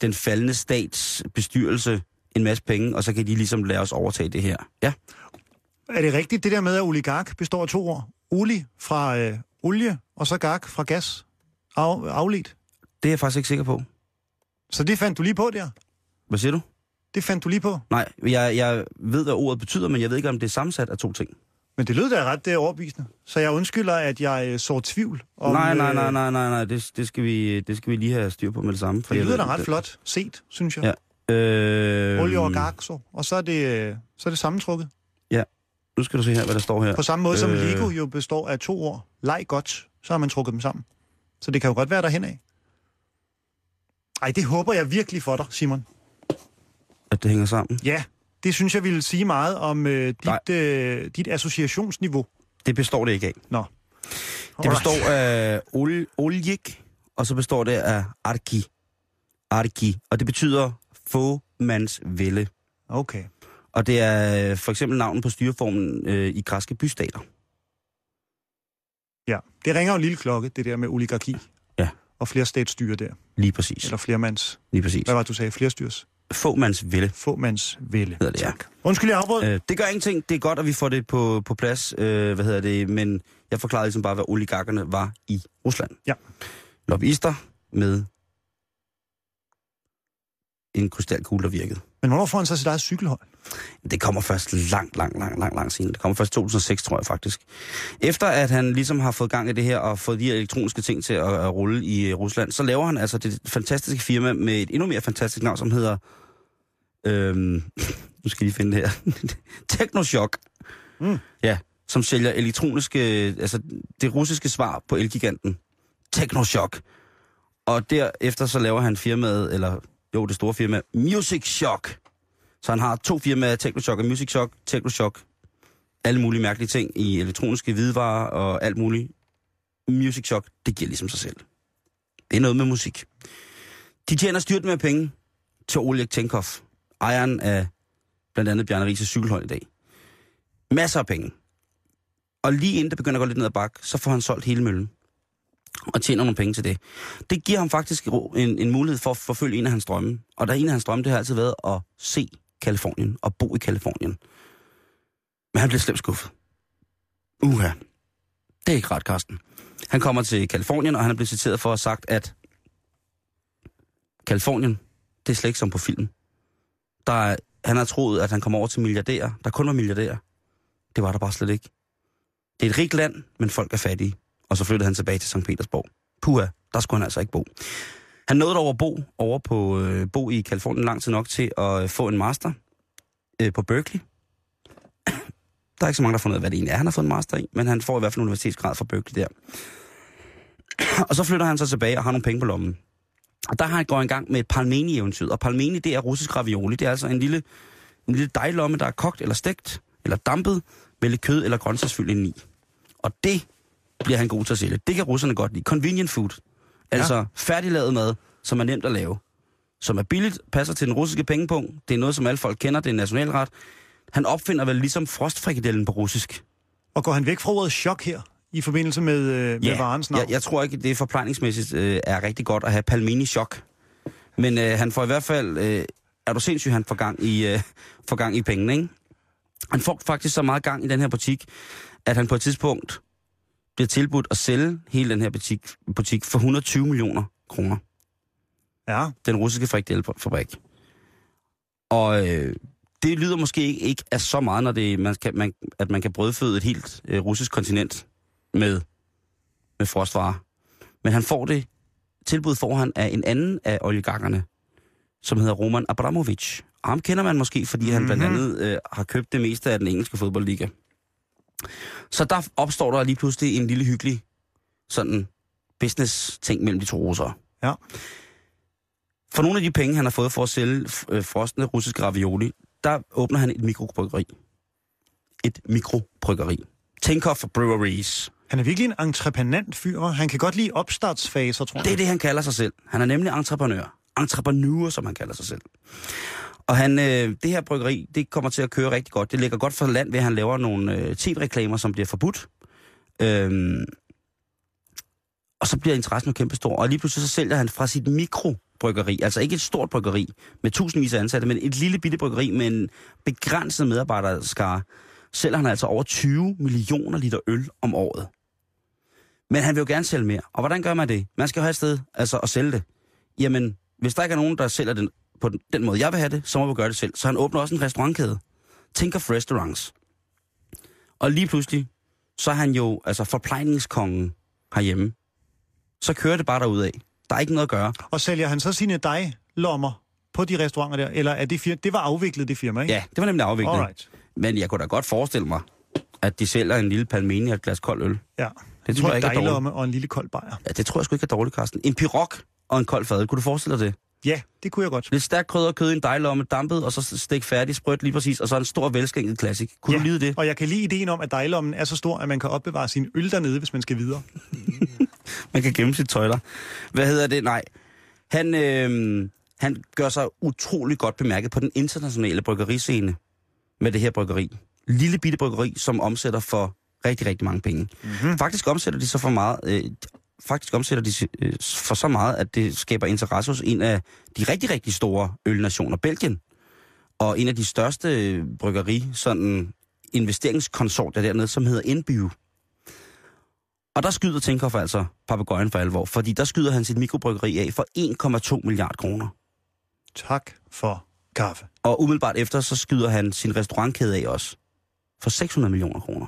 den faldende stats bestyrelse en masse penge, og så kan de ligesom lade os overtage det her. Ja. Er det rigtigt, det der med, at oligark består af to ord? Oli fra øh, olie, og så gark fra gas. Af, afledt. Det er jeg faktisk ikke sikker på. Så det fandt du lige på der? Hvad siger du? Det fandt du lige på? Nej, jeg, jeg ved, hvad ordet betyder, men jeg ved ikke, om det er sammensat af to ting. Men det lød da ret det overbevisende. Så jeg undskylder, at jeg øh, så tvivl om... nej, nej, øh, nej, nej, nej, nej. Det, det, skal vi, det skal vi lige have styr på med det samme. Det jeg lyder da ret flot set, synes jeg. Ja. Øh, Olie og garkso. Og så er det, øh, så er det sammentrukket. Nu skal du se her, hvad der står her. På samme måde som Øh. Lego jo består af to ord. Leg godt, så har man trukket dem sammen. Så det kan jo godt være derhen af. Ej, det håber jeg virkelig for dig, Simon. At det hænger sammen. Ja, det synes jeg ville sige meget om øh, dit, øh, dit associationsniveau. Det består det ikke af. Nå. Det består af ol, oljek, og så består det af arki. Arki. Og det betyder fåmands vælde. Okay. Og det er øh, for eksempel navnet på styreformen øh, i græske bystater. Ja, det ringer jo en lille klokke, det der med oligarki. Ja. Og flere statsstyre der. Lige præcis. Eller flermands... Lige præcis. Hvad var det, du sagde? Flerstyrs? Fåmands vælde. Fåmands vælde. Hedder det, ja. Undskyld, jeg afbrød. Øh, det gør ingenting. Det er godt, at vi får det på, på plads. Øh, hvad hedder det? Men jeg forklarede ligesom bare, hvad oligarkerne var i Rusland. Ja. Lobbyister med en krystalkugle, der virkede. Men hvornår får han så sit eget cykelhold? Det kommer først langt, langt, langt, langt, langt senere. Det kommer først i 2006, tror jeg faktisk. Efter at han ligesom har fået gang i det her, og fået de her elektroniske ting til at, at rulle i øh, Rusland, så laver han altså det fantastiske firma med et endnu mere fantastisk navn, som hedder... Øhm, nu skal jeg lige finde det her. Technoshock. Mm. Ja, som sælger elektroniske... Altså det russiske svar på Elgiganten. Technoshock. Og derefter så laver han firmaet, eller jo, det store firma, Music Shock. Så han har to firmaer, Technoshock og Music Shock. Technoshock, alle mulige mærkelige ting i elektroniske hvidevarer og alt muligt. Music Shock, det giver ligesom sig selv. Det er noget med musik. De tjener styrt med penge til Oleg Tenkov, ejeren af blandt andet Bjarne Rises cykelhold i dag. Masser af penge. Og lige inden det begynder at gå lidt ned ad bak, så får han solgt hele møllen. Og tjener nogle penge til det. Det giver ham faktisk en, en mulighed for at forfølge en af hans drømme. Og der er en af hans drømme, det har altid været at se Kalifornien og bo i Kalifornien. Men han bliver slemt skuffet. Uha. Det er ikke ret, Karsten. Han kommer til Kalifornien, og han er blevet citeret for at have sagt, at Kalifornien, det er slet ikke som på film. Der han har troet, at han kom over til milliardærer, der kun var milliardærer. Det var der bare slet ikke. Det er et rigt land, men folk er fattige. Og så flyttede han tilbage til St. Petersborg. Puha, der skulle han altså ikke bo. Han nåede over at bo over på øh, bo i Kalifornien lang tid nok til at øh, få en master øh, på Berkeley. Der er ikke så mange, der har fundet ud af, hvad det egentlig er, han har fået en master i, men han får i hvert fald en universitetsgrad fra Berkeley der. Og så flytter han så tilbage og har nogle penge på lommen. Og der har han gået i gang med et palmeni-eventyr. Og palmeni, det er russisk ravioli. Det er altså en lille, en lille dejlomme, der er kogt eller stegt eller dampet med lidt kød eller grøntsagsfyld indeni. Og det bliver han god til at sælge. Det kan russerne godt lide. Convenient food. Altså ja. færdiglavet mad, som er nemt at lave. Som er billigt, passer til den russiske pengepunkt. Det er noget, som alle folk kender. Det er nationalret. Han opfinder vel ligesom frostfrikadellen på russisk. Og går han væk fra ordet chok her, i forbindelse med, øh, med Ja, varens navn? jeg, jeg tror ikke, det forplejningsmæssigt øh, er rigtig godt at have palmini chok. Men øh, han får i hvert fald... Øh, er du sindssyg, han får gang i, øh, får gang i pengene, ikke? Han får faktisk så meget gang i den her butik, at han på et tidspunkt bliver tilbudt at sælge hele den her butik, butik for 120 millioner kroner. Ja, Den russiske frikdelfabrik. Og øh, det lyder måske ikke, ikke af så meget, når det, man kan, man, at man kan brødføde et helt øh, russisk kontinent med, med frostvarer. Men han får det, tilbud får han af en anden af oligarkerne, som hedder Roman Abramovich. Og ham kender man måske, fordi mm-hmm. han blandt andet øh, har købt det meste af den engelske fodboldliga. Så der opstår der lige pludselig en lille hyggelig sådan business-ting mellem de to russere. ja. For nogle af de penge, han har fået for at sælge øh, frostende russiske ravioli, der åbner han et mikrobryggeri. Et mikrobryggeri. Tinkoff Breweries. Han er virkelig en entreprenant fyr? Han kan godt lide opstartsfaser, tror jeg. Det er det, han kalder sig selv. Han er nemlig entreprenør. Entrepreneur, som han kalder sig selv. Og han, øh, det her bryggeri, det kommer til at køre rigtig godt. Det ligger godt for land ved, at han laver nogle øh, tv-reklamer, som bliver forbudt. Øhm, og så bliver interessen jo kæmpestor. Og lige pludselig så sælger han fra sit mikrobryggeri, altså ikke et stort bryggeri med tusindvis af ansatte, men et lille bitte bryggeri med en begrænset medarbejderskare, sælger han altså over 20 millioner liter øl om året. Men han vil jo gerne sælge mere. Og hvordan gør man det? Man skal jo have et sted altså, at sælge det. Jamen, hvis der ikke er nogen, der sælger den på den, den måde, jeg vil have det, så må vi gøre det selv. Så han åbner også en restaurantkæde. Think of Restaurants. Og lige pludselig, så er han jo altså forplejningskongen herhjemme. Så kører det bare derudad. Der er ikke noget at gøre. Og sælger han så sine dejlommer på de restauranter der? Eller er det firma? Det var afviklet, det firma, ikke? Ja, det var nemlig afviklet. Alright. Men jeg kunne da godt forestille mig, at de sælger en lille palmeni og et glas kold øl. Ja. Det tror jeg ikke er dårligt. og en lille kold bajer. Ja, det tror jeg sgu ikke er dårligt, Carsten. En pirog og en kold fad. Kunne du forestille dig det? Ja, det kunne jeg godt. Lidt stærkt krydder kød i en dejlomme, dampet, og så stik færdig, sprødt lige præcis, og så en stor velskænket klassik. Kunne ja. du lide det? Og jeg kan lide ideen om, at dejlommen er så stor, at man kan opbevare sin øl dernede, hvis man skal videre. Man kan gemme sit tøjler. Hvad hedder det? Nej. Han, øh, han gør sig utrolig godt bemærket på den internationale bryggeriscene med det her bryggeri. Lille bitte bryggeri, som omsætter for rigtig, rigtig mange penge. Mm-hmm. Faktisk omsætter de så for meget... Øh, faktisk omsætter de øh, for så meget, at det skaber interesse hos en af de rigtig, rigtig store ølnationer, Belgien. Og en af de største øh, bryggeri, sådan investeringskonsortier dernede, som hedder Enbio. Og der skyder Tinkoff altså papegøjen for alvor, fordi der skyder han sit mikrobryggeri af for 1,2 milliard kroner. Tak for kaffe. Og umiddelbart efter, så skyder han sin restaurantkæde af også. For 600 millioner kroner.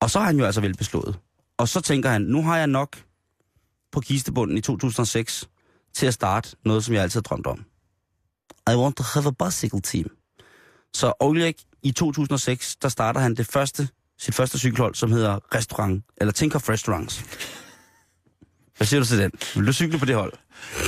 Og så er han jo altså velbeslået. Og så tænker han, nu har jeg nok på kistebunden i 2006 til at starte noget, som jeg altid har drømt om. I want to have a bicycle team. Så Oleg i 2006, der starter han det første, sit første cykelhold, som hedder Restaurant, eller Tinker Restaurants. Hvad siger du til den? Vil du cykle på det hold?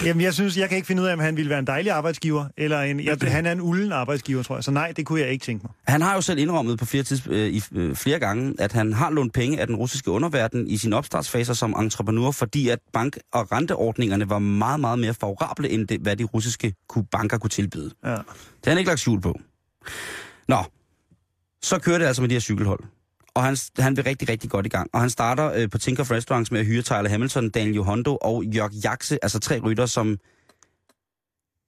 Jamen, jeg synes, jeg kan ikke finde ud af, om han ville være en dejlig arbejdsgiver, eller en, jeg, han er en ulden arbejdsgiver, tror jeg. Så nej, det kunne jeg ikke tænke mig. Han har jo selv indrømmet på flere, tids, øh, i, øh, flere gange, at han har lånt penge af den russiske underverden i sin opstartsfaser som entreprenør, fordi at bank- og renteordningerne var meget, meget mere favorable, end det, hvad de russiske banker kunne tilbyde. Ja. Det har han ikke lagt skjul på. Nå, så kører det altså med de her cykelhold. Og han, han vil rigtig, rigtig godt i gang. Og han starter øh, på Tinker Restaurants med at hyre Tyler Hamilton, Daniel Hondo og Jørg Jakse, altså tre rytter, som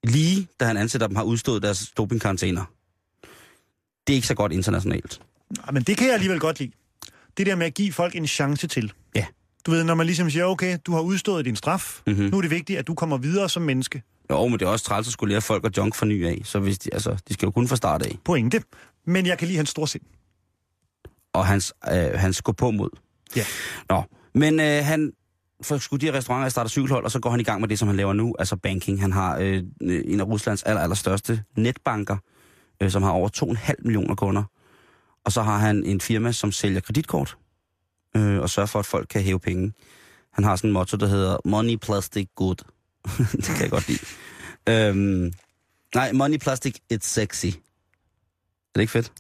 lige da han ansætter dem, har udstået deres dopingkarantæner. Det er ikke så godt internationalt. Ja, Men det kan jeg alligevel godt lide. Det der med at give folk en chance til. Ja. Du ved, når man ligesom siger, okay, du har udstået din straf, Mhm. mm-hmm. nu er det vigtigt, at du kommer videre som menneske. Jo, men det er også træls at skulle lære folk at junk for ny af. Så hvis de, altså, de skal jo kun fra start af. Pointe. Men jeg kan lide hans storsind. Og hans, øh, hans gå på mod. Ja. Nå, men øh, han får skudt de her restauranter, starter cykelhold, og så går han i gang med det, som han laver nu, altså banking. Han har øh, en af Ruslands aller, allerstørste netbanker, øh, som har over 2,5 millioner kunder. Og så har han en firma, som sælger kreditkort, øh, og sørger for, at folk kan hæve penge. Han har sådan en motto, der hedder Money Plastic Good. det kan jeg godt lide. Øhm, nej, Money Plastic, it's sexy. Er det ikke fedt?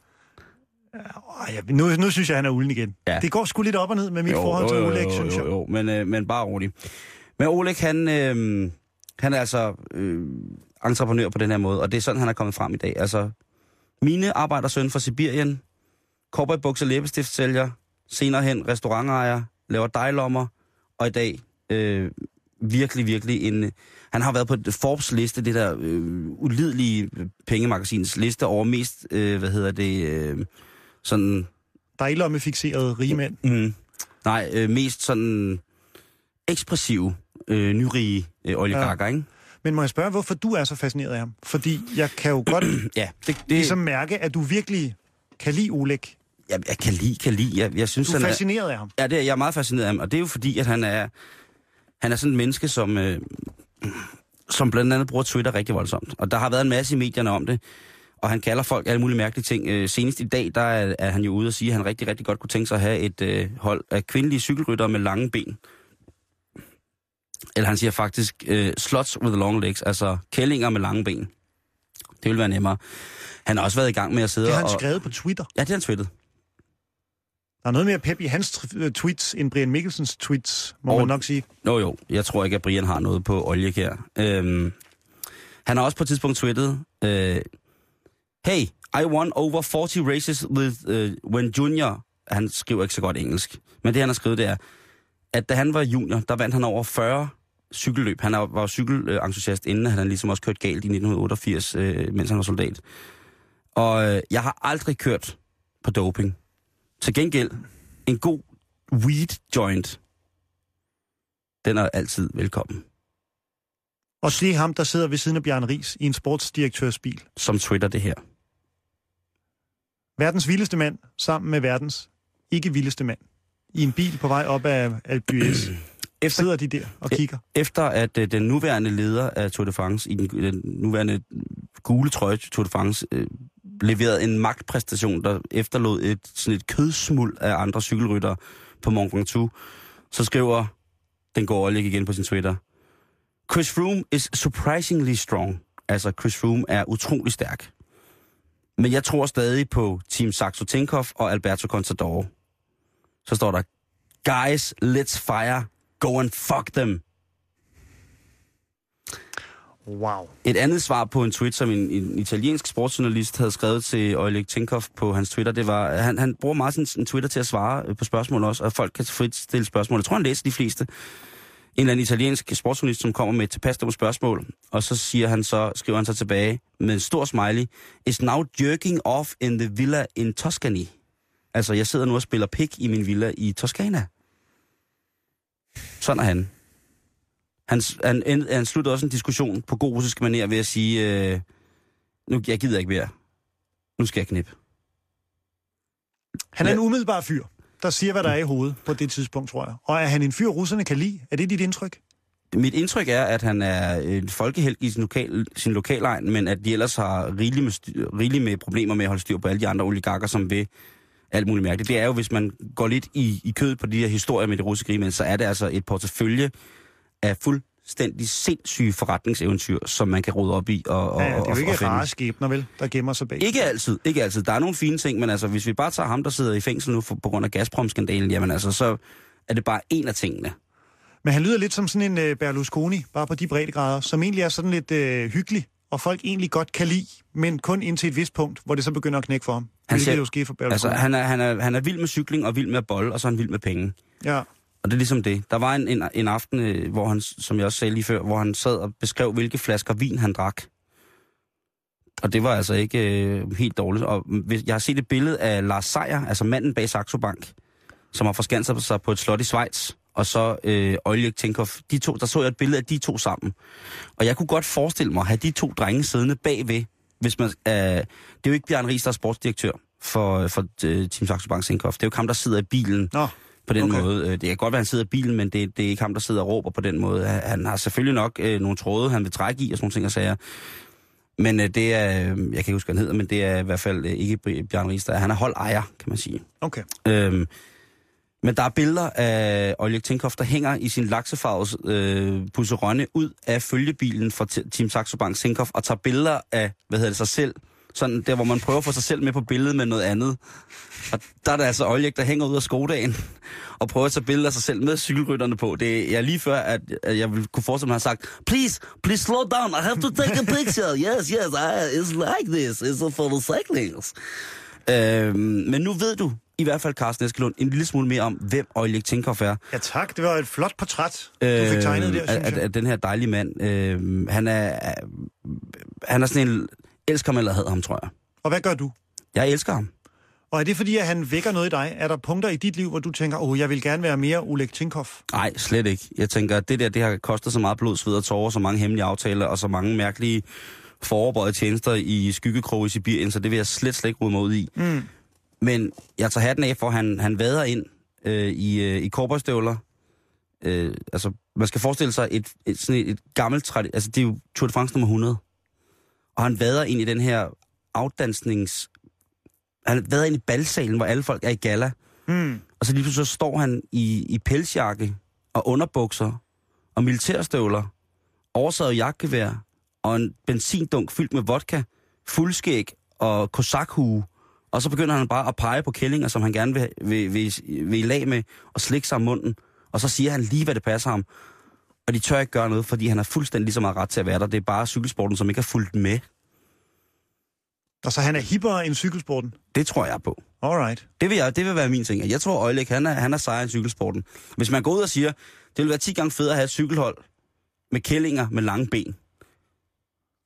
Ej, jeg, nu, nu synes jeg, han er ulden igen. Ja. Det går sgu lidt op og ned med mit forhold til Oleg, synes jeg. Jo, jo, men, øh, men bare rolig. Men Oleg, han, øh, han er altså øh, entreprenør på den her måde, og det er sådan, han er kommet frem i dag. Altså, mine arbejdersøn fra Sibirien, cowboybukser, læbestiftsælger, senere hen restaurantejer, laver dejlommer, og i dag øh, virkelig, virkelig en... Han har været på Forbes liste, det der øh, ulidelige pengemagasins liste over mest, øh, hvad hedder det, øh, sådan Dejlomme-fixerede rige mænd. Mm. Nej, øh, mest sådan ekspressive, øh, nyrige øh, oligarker, ja. ikke? Men må jeg spørge, hvorfor du er så fascineret af ham? Fordi jeg kan jo godt Ja, det, det ligesom mærke, at du virkelig kan lide Oleg. jeg, jeg kan lide, kan lide. Jeg, jeg synes, Du er han er, fascineret af ham. ja, det er, jeg er meget fascineret af ham, og det er jo fordi, at han er, han er sådan et menneske, som, øh, som blandt andet bruger Twitter rigtig voldsomt. Og der har været en masse i medierne om det, og han kalder folk alle mulige mærkelige ting. Øh, senest i dag, der er, er han jo ude og sige, at han rigtig, rigtig godt kunne tænke sig at have et øh, hold af kvindelige cykelryttere med lange ben. Eller han siger faktisk øh, sluts with long legs, altså kællinger med lange ben. Det vil være nemmere. Han har også været i gang med at sidde Det har han og... skrevet på Twitter. Ja, det har han twittet. Der er noget mere pep i hans øh, tweets, end Brian Mikkelsens tweets, må Og- man nok sige. Jo, jo. Jeg tror ikke, at Brian har noget på olie her. Øhm, han har også på et tidspunkt twittet, øh, Hey, I won over 40 races with uh, when junior... Han skriver ikke så godt engelsk. Men det, han har skrevet, det er, at da han var junior, der vandt han over 40 cykelløb. Han var jo cykelentusiast, inden han ligesom også kørt galt i 1988, øh, mens han var soldat. Og øh, jeg har aldrig kørt på doping. Til gengæld, en god weed joint, den er altid velkommen. Og er ham, der sidder ved siden af Bjarne Ries i en sportsdirektørs bil. Som twitter det her. Verdens vildeste mand, sammen med verdens ikke vildeste mand. I en bil på vej op af Alpe. Efter, Sidder de der og kigger. efter at øh, den nuværende leder af Tour de France, i den, den nuværende gule trøje Tour de France, øh, leverede en magtpræstation, der efterlod et, sådan et kødsmuld af andre cykelryttere på Mont Ventoux, så skriver den går Oleg igen på sin Twitter. Chris Froome is surprisingly strong. Altså, Chris Froome er utrolig stærk. Men jeg tror stadig på Team Saxo Tinkoff og Alberto Contador. Så står der, Guys, let's fire. Go and fuck them. Wow. Et andet svar på en tweet, som en, en italiensk sportsjournalist havde skrevet til Oleg Tinkoff på hans Twitter, det var, han, han bruger meget sin, sin Twitter til at svare øh, på spørgsmål også, og folk kan frit stille spørgsmål. Jeg tror, han læser de fleste. En eller anden italiensk sportsjournalist, som kommer med et tilpas spørgsmål, og så siger han så, skriver han så tilbage med en stor smiley, is now jerking off in the villa in Tuscany. Altså, jeg sidder nu og spiller pik i min villa i Toskana. Sådan er han. Han, han, han, han sluttede også en diskussion på god russisk manér ved at sige, øh, nu, jeg gider ikke mere. Nu skal jeg knippe. Han er en umiddelbar fyr, der siger, hvad der er i hovedet på det tidspunkt, tror jeg. Og er han en fyr, russerne kan lide? Er det dit indtryk? Mit indtryk er, at han er en folkehelt i sin, lokal, sin lokalegn, men at de ellers har rigeligt med, styr, rigeligt med problemer med at holde styr på alle de andre oligarker, som vil alt muligt mærkeligt. Det er jo, hvis man går lidt i, i kødet på de her historier med det russiske rige, så er det altså et portefølje af fuldstændig sindssyge forretningseventyr, som man kan rode op i og, og, Ja, ja, det er jo ikke rare skæbner, vel, der gemmer sig bag. Ikke altid, ikke altid. Der er nogle fine ting, men altså, hvis vi bare tager ham, der sidder i fængsel nu for, på grund af Gazprom-skandalen, jamen altså, så er det bare en af tingene. Men han lyder lidt som sådan en uh, Berlusconi, bare på de breddegrader, som egentlig er sådan lidt uh, hyggelig, og folk egentlig godt kan lide, men kun indtil et vist punkt, hvor det så begynder at knække for ham. Han ser- jo sker for Berlusconi. Altså, han er, han, er, han er vild med cykling og vild med bold, og så er han vild med penge. Ja. Og det er ligesom det. Der var en, en, en aften, øh, hvor han, som jeg også sagde lige før, hvor han sad og beskrev, hvilke flasker vin han drak. Og det var altså ikke øh, helt dårligt. Og hvis, jeg har set et billede af Lars Seier, altså manden bag Saxo Bank, som har forskanset sig på et slot i Schweiz, og så øh, Oleg Tinkoff. De to, der så jeg et billede af de to sammen. Og jeg kunne godt forestille mig at have de to drenge siddende bagved, hvis man... Øh, det er jo ikke Bjørn Ries, der er sportsdirektør for, øh, for øh, Team Saxo Bank Tinkoff. Det er jo ham, der sidder i bilen Nå, på den Okay. måde. Øh, Det kan godt være, at han sidder i bilen, men det, det er ikke ham, der sidder og råber på den måde. Han- har selvfølgelig nok øh, nogle tråde, han vil trække i og sådan nogle ting og sager. Men øh, det er, øh, jeg kan ikke huske, hvad han hedder, men det er i hvert fald øh, ikke Bj- Bjørn Ries, der er. Han er holdejer, kan man sige. okay. Øhm, men der er billeder af Oleg Tinkov, der hænger i sin laksefarves øh, pusserønne ud af følgebilen for T- Team Saxo Bank Tinkov og tager billeder af, hvad hedder det, sig selv. Sådan der, hvor man prøver at få sig selv med på billedet med noget andet. Og der er der altså Oleg, der hænger ud af skodagen og prøver at tage billeder af sig selv med cykelrytterne på. Det er jeg lige før, at, at jeg ville kunne forestille mig at have sagt, please, please slow down, I have to take a picture. Yes, yes, I, it's like this. It's for the cyclists. Øhm, men nu ved du i hvert fald, Carsten Eskelund, en lille smule mere om, hvem Oleg Tinkov er. Ja tak, det var et flot portræt, du fik tegnet der, Øhm, synes af, af, jeg. af den her dejlige mand. Øhm, han er, er, han er sådan en, elsker ham eller hader ham, tror jeg. Og hvad gør du? Jeg elsker ham. Og er det fordi, at han vækker noget i dig? Er der punkter i dit liv, hvor du tænker, åh, oh, jeg vil gerne være mere Oleg Tinkov? Nej, slet ikke. Jeg tænker, at det der, det har kostet så meget blod, sved og tårer, så mange hemmelige aftaler og så mange mærkelige foroverbøjede tjenester i skyggekrog i Sibirien, så det vil jeg slet, slet ikke rode mig ud i. Mm. Men jeg tager hatten af for, han, han vader ind øh, i, øh, i korporstøvler. Øh, altså, man skal forestille sig et, et, sådan et, et gammelt Altså, det er jo Tour de France nummer 100. Og han vader ind i den her afdansnings... Han vader ind i balsalen, hvor alle folk er i gala. Mm. Og så lige pludselig så står han i, i pelsjakke og underbukser og militærstøvler, oversaget jakkevær og en benzindunk fyldt med vodka, fuldskæg og kosakhue. Og så begynder han bare at pege på kællinger, som han gerne vil, vil, vil, vil i lag med, og slikke sig om munden. Og så siger han lige, hvad det passer ham. Og de tør ikke gøre noget, fordi han har fuldstændig lige så meget ret til at være der. Det er bare cykelsporten, som ikke har fulgt med. Og så han er hippere end cykelsporten. Det tror jeg på. Alright. Det vil, jeg, det vil være min ting. Jeg tror, Øjlæg, han er, han er sejr i cykelsporten. Hvis man går ud og siger, det vil være 10 gange federe at have et cykelhold med kællinger med lange ben,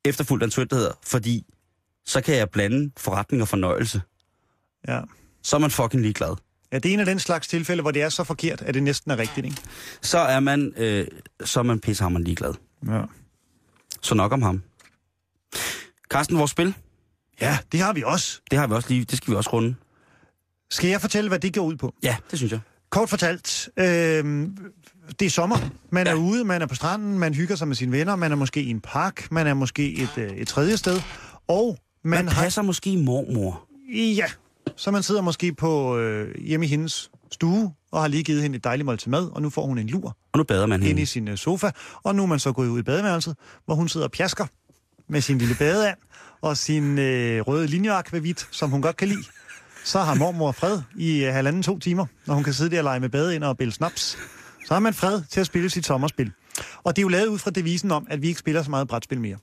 efterfulgt af en tweet, der hedder, fordi så kan jeg blande forretning og fornøjelse. Ja. Så er man fucking ligeglad. Ja, det er en af den slags tilfælde, hvor det er så forkert, at det næsten er rigtigt, ikke? Så er man, øh, så er man pissehammerende ligeglad. Ja. Så nok om ham. Carsten, vores spil, Ja, det har vi også. det har vi også lige, det skal vi også runde. Skal jeg fortælle, hvad det går ud på? Ja, det synes jeg. Kort fortalt, øh, det er sommer. Man ja. er ude, man er på stranden, man hygger sig med sine venner, man er måske i en park, man er måske et, øh, et tredje sted, og man Man passer måske i mormor. Ja, så man sidder måske på øh, hjemme i hendes stue, og har lige givet hende et dejligt måltid mad, og nu får hun en lur Og nu bader man inde i hende. sin øh, sofa, og nu er man så gået ud i badeværelset, hvor hun sidder og pjasker med sin lille badeand og sin øh, røde linjeakvavit, som hun godt kan lide. Så har mormor fred i øh, halvanden to timer, når hun kan sidde der og lege med badeinder og bælge snaps. Så har man fred til at spille sit sommerspil. Og det er jo lavet ud fra devisen om, at vi ikke spiller så meget brætspil mere.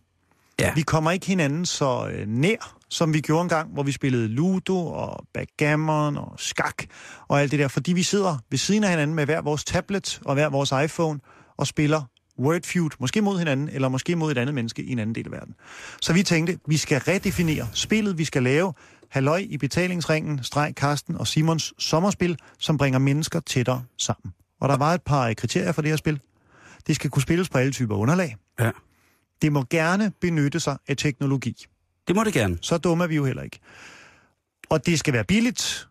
Ja. Vi kommer ikke hinanden så øh, nær, som vi gjorde engang, hvor vi spillede Ludo og backgammon og skak og alt det der, fordi vi sidder ved siden af hinanden med hver vores tablet og hver vores iPhone og spiller Wordfeud, måske mod hinanden, eller måske mod et andet menneske i en anden del af verden. Så vi tænkte, vi skal redefinere spillet, vi skal lave Halløj i betalingsringen, streg Karsten og Simons sommerspil, som bringer mennesker tættere sammen. Og der var et par kriterier for det her spil. Det skal kunne spilles på alle typer underlag. Ja. Det må gerne benytte sig af teknologi. Det må det gerne. Så dumme er vi jo heller ikke. Og det skal være billigt,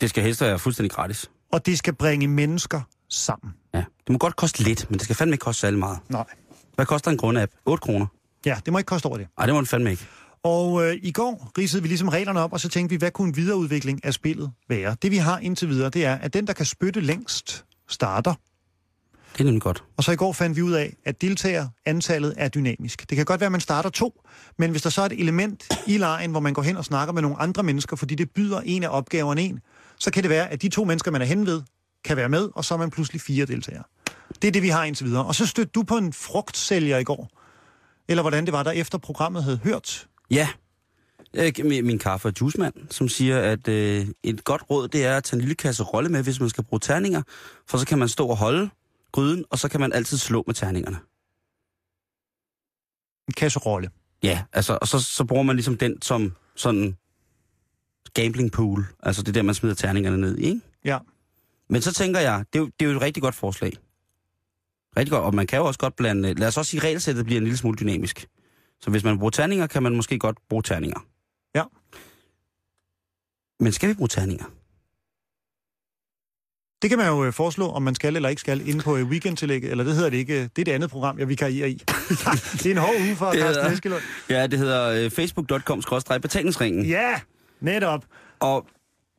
Det skal helst være fuldstændig gratis. og det skal bringe mennesker sammen. Ja. Det må godt koste lidt, men det skal fandme ikke koste særlig meget. Nej. Hvad koster en grundapp? 8 kroner? Ja, det må ikke koste over det. Nej, det må det fandme ikke. Og øh, i går ridsede vi ligesom reglerne op, og så tænkte vi, hvad kunne en videreudvikling af spillet være? Det vi har indtil videre, det er, at den, der kan spytte længst, starter. Det er nemlig godt. Og så i går fandt vi ud af, at deltagerantallet er dynamisk. Det kan godt være, at man starter to, men hvis der så er et element i lejen, hvor man går hen og snakker med nogle andre mennesker, fordi det byder en af opgaverne en, så kan det være, at de to mennesker, man er hen ved, kan være med, og så er man pludselig fire deltagere. Det er det, vi har indtil videre. Og så stødte du på en frugtsælger i går. Eller hvordan det var, der efter programmet havde hørt. Ja. Øh, min min kaffe- og juicemand, som siger, at øh, et godt råd, det er at tage en lille kasse rolle med, hvis man skal bruge terninger. For så kan man stå og holde gryden, og så kan man altid slå med terningerne. En kasserolle. Ja, altså, og så, så bruger man ligesom den som sådan gambling pool. Altså det er der, man smider terningerne ned i, ikke? Ja. Men så tænker jeg, det er, jo, det er jo et rigtig godt forslag. Rigtig godt, og man kan jo også godt blande... Lad os også sige, at regelsættet bliver en lille smule dynamisk. Så hvis man bruger terninger, kan man måske godt bruge terninger. Ja. Men skal vi bruge terninger? Det kan man jo øh, foreslå, om man skal eller ikke skal, inde på øh, weekendtillægget, eller det hedder det ikke. øh, Det er det andet program, jeg vikarierer i. det er en hård uge for Det Carsten Eskelund. Ja, det hedder facebook.com-betalingsringen. Ja, netop. Og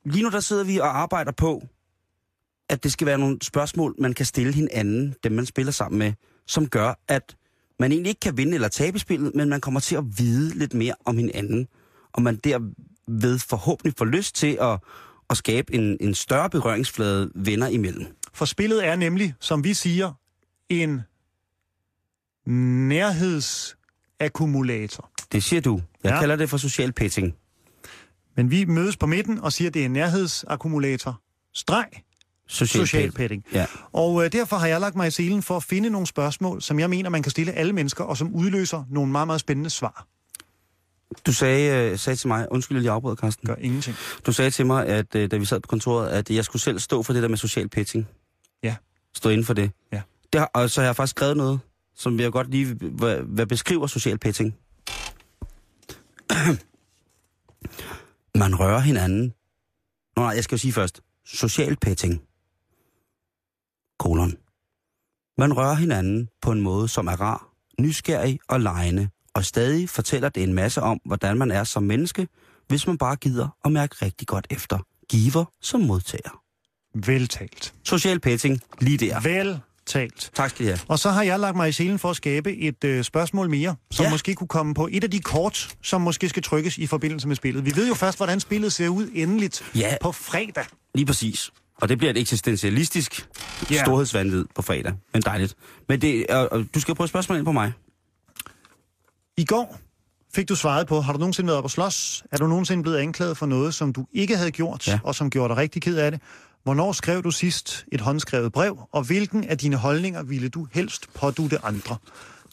lige nu der sidder vi og arbejder på, at det skal være nogle spørgsmål, man kan stille hinanden, dem man spiller sammen med, som gør, at man egentlig ikke kan vinde eller tabe spillet, men man kommer til at vide lidt mere om hinanden. Og man derved forhåbentlig får lyst til at, at skabe en, en større berøringsflade venner imellem. For spillet er nemlig, som vi siger, en nærhedsakkumulator. Det siger du. Jeg Ja. kalder det for social petting. Men vi mødes på midten og siger, at det er en nærhedsakkumulator. Streg. Social, Social petting. Ja. Og øh, derfor har jeg lagt mig i selen for at finde nogle spørgsmål, som jeg mener, man kan stille alle mennesker, og som udløser nogle meget, meget spændende svar. Du sagde, øh, sagde til mig, undskyld, jeg lige afbrød, Carsten. Gør ingenting. Du sagde til mig, at øh, da vi sad på kontoret, at jeg skulle selv stå for det der med social pitching. Ja. Stå inden for det. Ja. det har, og så har jeg faktisk skrevet noget, som jeg godt lige hvad, hvad beskriver social pitching. Man rører hinanden. Nå nej, jeg skal jo sige først. Social petting. Kolon. Man rører hinanden på en måde, som er rar, nysgerrig og lejende, og stadig fortæller det en masse om, hvordan man er som menneske, hvis man bare gider at mærke rigtig godt efter. Giver som modtager. Veltalt. Social petting, lige der. Veltalt. Tak skal I have. Og så har jeg lagt mig i selen for at skabe et øh, spørgsmål mere, som ja. Måske kunne komme på et af de kort, som måske skal trykkes i forbindelse med spillet. Vi ved jo først, hvordan spillet ser ud endeligt Ja. på fredag. Lige præcis. Og det bliver et eksistentialistisk yeah. storhedsvandvid på fredag. Men dejligt. Men det, og, du skal prøve spørgsmål ind på mig. I går fik du svaret på, har du nogensinde været op og slås? Er du nogensinde blevet anklaget for noget, som du ikke havde gjort, Ja. og som gjorde dig rigtig ked af det? Hvornår skrev du sidst et håndskrevet brev, og hvilken af dine holdninger ville du helst pådute andre?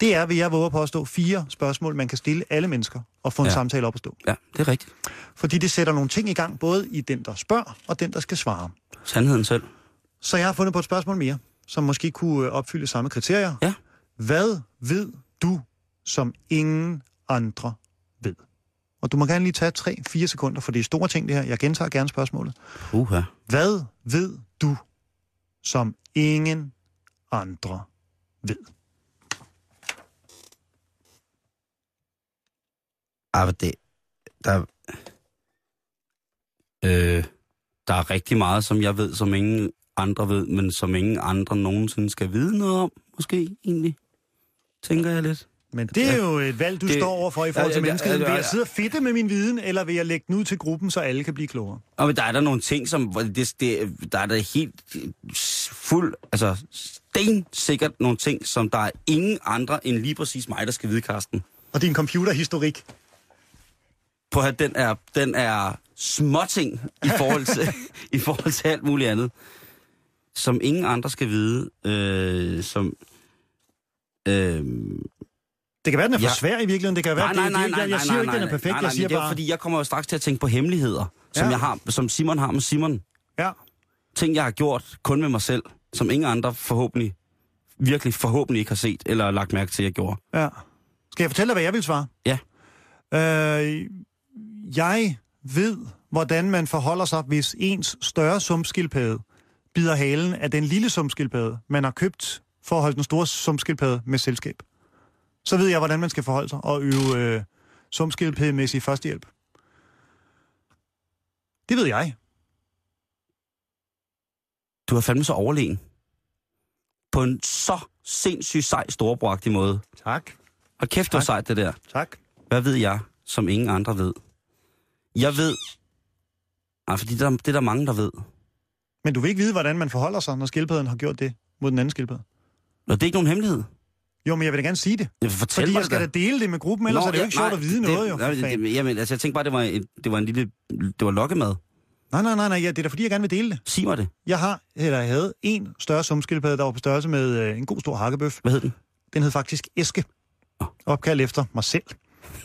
Det er, vil jeg våge at påstå, fire spørgsmål, man kan stille alle mennesker og få en ja. Ja. samtale op at stå. Ja, det er rigtigt. Fordi det sætter nogle ting i gang, både i den, der spørger, og den, der skal svare. Sandheden selv. Så jeg har fundet på et spørgsmål mere, som måske kunne øh, opfylde samme kriterier. Ja. Hvad ved du, som ingen andre ved? Og du må gerne lige tage 3-4 sekunder, for det er store ting det her. Jeg gentager gerne spørgsmålet. Uha. Hvad ved du, som ingen andre ved? Ah, det... Der... Øh, der er rigtig meget, som jeg ved, som ingen andre ved, men som ingen andre nogensinde skal vide noget om, måske egentlig. Tænker jeg lidt. Men det er jo et valg, du det, står overfor i forhold til Ja, menneskeheden. ja, Vil jeg sidde og fedte med min viden, eller vil jeg lægge den ud til gruppen, så alle kan blive klogere? Og men der er der nogle ting, som... Det, det, der er der helt øh, fuld... Altså, stensikkert nogle ting, som der er ingen andre end lige præcis mig, der skal vide, Karsten. Og din computerhistorik. på at den er, den er småting i forhold, til, i forhold til alt muligt andet, som ingen andre skal vide, øh, som... Øh, Det kan være, den er for Ja. svær i virkeligheden. Det kan være, nej, nej, nej, det, nej, jeg, siger ikke, den er perfekt. nej, nej, jeg siger det er bare... fordi, jeg kommer jo straks til at tænke på hemmeligheder, som, Ja. jeg har, som Simon har med Simon. Ja. Ting, jeg har gjort kun med mig selv, som ingen andre forhåbentlig virkelig forhåbentlig ikke har set eller lagt mærke til, at jeg gjorde. Ja. Skal jeg fortælle dig, hvad jeg vil svare? Ja. Øh, jeg ved, hvordan man forholder sig, hvis ens større sumpskildpadde bider halen af den lille sumpskildpadde, man har købt for at holde den store sumpskildpadde med selskab. Så ved jeg, hvordan man skal forholde sig og øve øh, sumpskildpaddemæssig førstehjælp. Det ved jeg. Du har fandme så overlegen. På en så sindssygt sej storebragtig måde. Tak. Og kæft, det var Tak. sejt, det der. Tak. Hvad ved jeg, som ingen andre ved? Jeg ved... Ej, fordi der, det er der mange, der ved. Men du vil ikke vide, hvordan man forholder sig, når skildpadden har gjort det mod den anden skildpadde. Og det er ikke nogen hemmelighed. Jo, men jeg vil da gerne sige det. Jeg fortæl Fordi mig jeg skal da dele det med gruppen, ellers Nå, er det jo ikke ja, sjovt at vide det, noget, jo. nej, for det, jamen, altså, jeg tænkte bare, det var en, det var en lille... Det var lokkemad. Nej, nej, nej, nej, ja, det er da fordi, jeg gerne vil dele det. Sig mig det. Jeg har, eller jeg havde en større sumskildpadde, der var på størrelse med øh, en god stor hakkebøf. Hvad hed den? Den hed faktisk Eske. Nå. Opkaldt efter mig selv.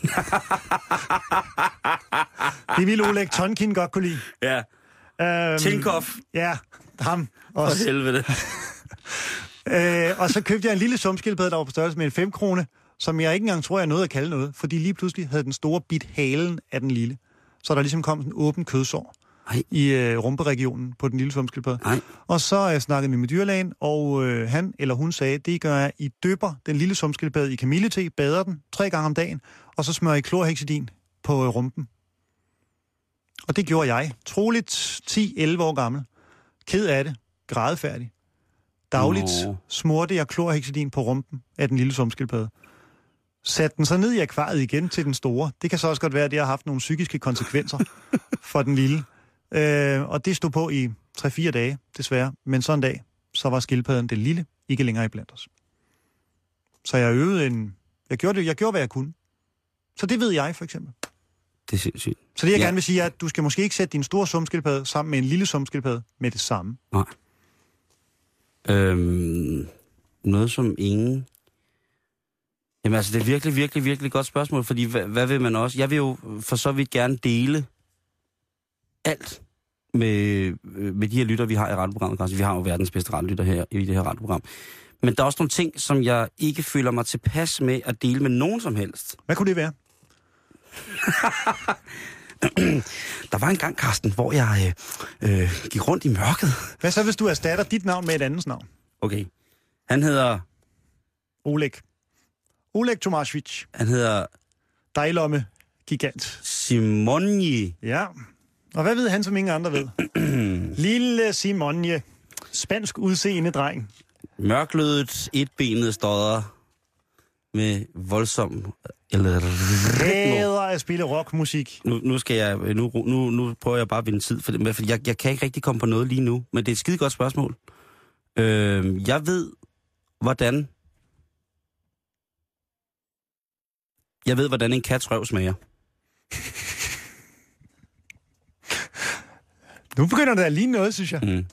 det ville Oleg Tonkin godt kunne lide. Ja. Øhm, Tinkoff. Ja, ham For også. helvede. Øh, og så købte jeg en lille sumskildpadde, der var på størrelse med en 5 krone, som jeg ikke engang tror, jeg nåede at kalde noget, fordi lige pludselig havde den store bit halen af den lille. Så der ligesom kom en åben kødsår Ej. i øh, rumperegionen på den lille sumskildpadde. Nej. Og så øh, snakkede vi med dyrlægen, og øh, han eller hun sagde, det gør jeg, I døber den lille sumskildpadde i kamillete, bader den tre gange om dagen, og så smører I klorhexidin på øh, rumpen. Og det gjorde jeg. Troligt 10-11 år gammel. Ked af det. Grædefærdig. Dagligt Nå. smurte jeg klorhexidin på rumpen af den lille sumskildpadde. Satte den så ned i akvariet igen til den store. Det kan så også godt være, at det har haft nogle psykiske konsekvenser for den lille. Øh, og det stod på i 3-4 dage, desværre. Men sådan en dag, så var skildpadden den lille ikke længere i blandt os. Så jeg øvede en... Jeg gjorde, det, jeg gjorde, hvad jeg kunne. Så det ved jeg, for eksempel. Det er sindssygt. Så det, jeg Ja. gerne vil sige, er, at du skal måske ikke sætte din store sumskildpadde sammen med en lille sumskildpadde med det samme. Øhm, noget som ingen... Jamen altså, det er virkelig, virkelig, virkelig godt spørgsmål, fordi hvad, hvad vil man også... Jeg vil jo for så vidt gerne dele alt med, øh, med de her lytter, vi har i radioprogrammet. Altså, vi har jo verdens bedste radiolytter her i det her radioprogram. Men der er også nogle ting, som jeg ikke føler mig tilpas med at dele med nogen som helst. Hvad kunne det være? Der var en gang, Carsten, hvor jeg øh, øh, gik rundt i mørket. Hvad så, hvis du erstatter dit navn med et andet navn? Okay. Han hedder... Oleg. Oleg Tomasvich. Han hedder Dejlomme gigant. Simonji. Ja. Og hvad ved han, som ingen andre ved? Lille Simonje. Spansk udseende dreng. Mørklødet, etbenet stodder med voldsom... Eller... Hader at spille rockmusik. Nu, nu, skal jeg, nu, nu, nu prøver jeg bare at vinde tid, for, det, for jeg, jeg kan ikke rigtig komme på noget lige nu, men det er et skide godt spørgsmål. Øh, jeg ved, hvordan... Jeg ved, hvordan en kats røv smager. Nu begynder det at ligne noget, synes jeg. Mm.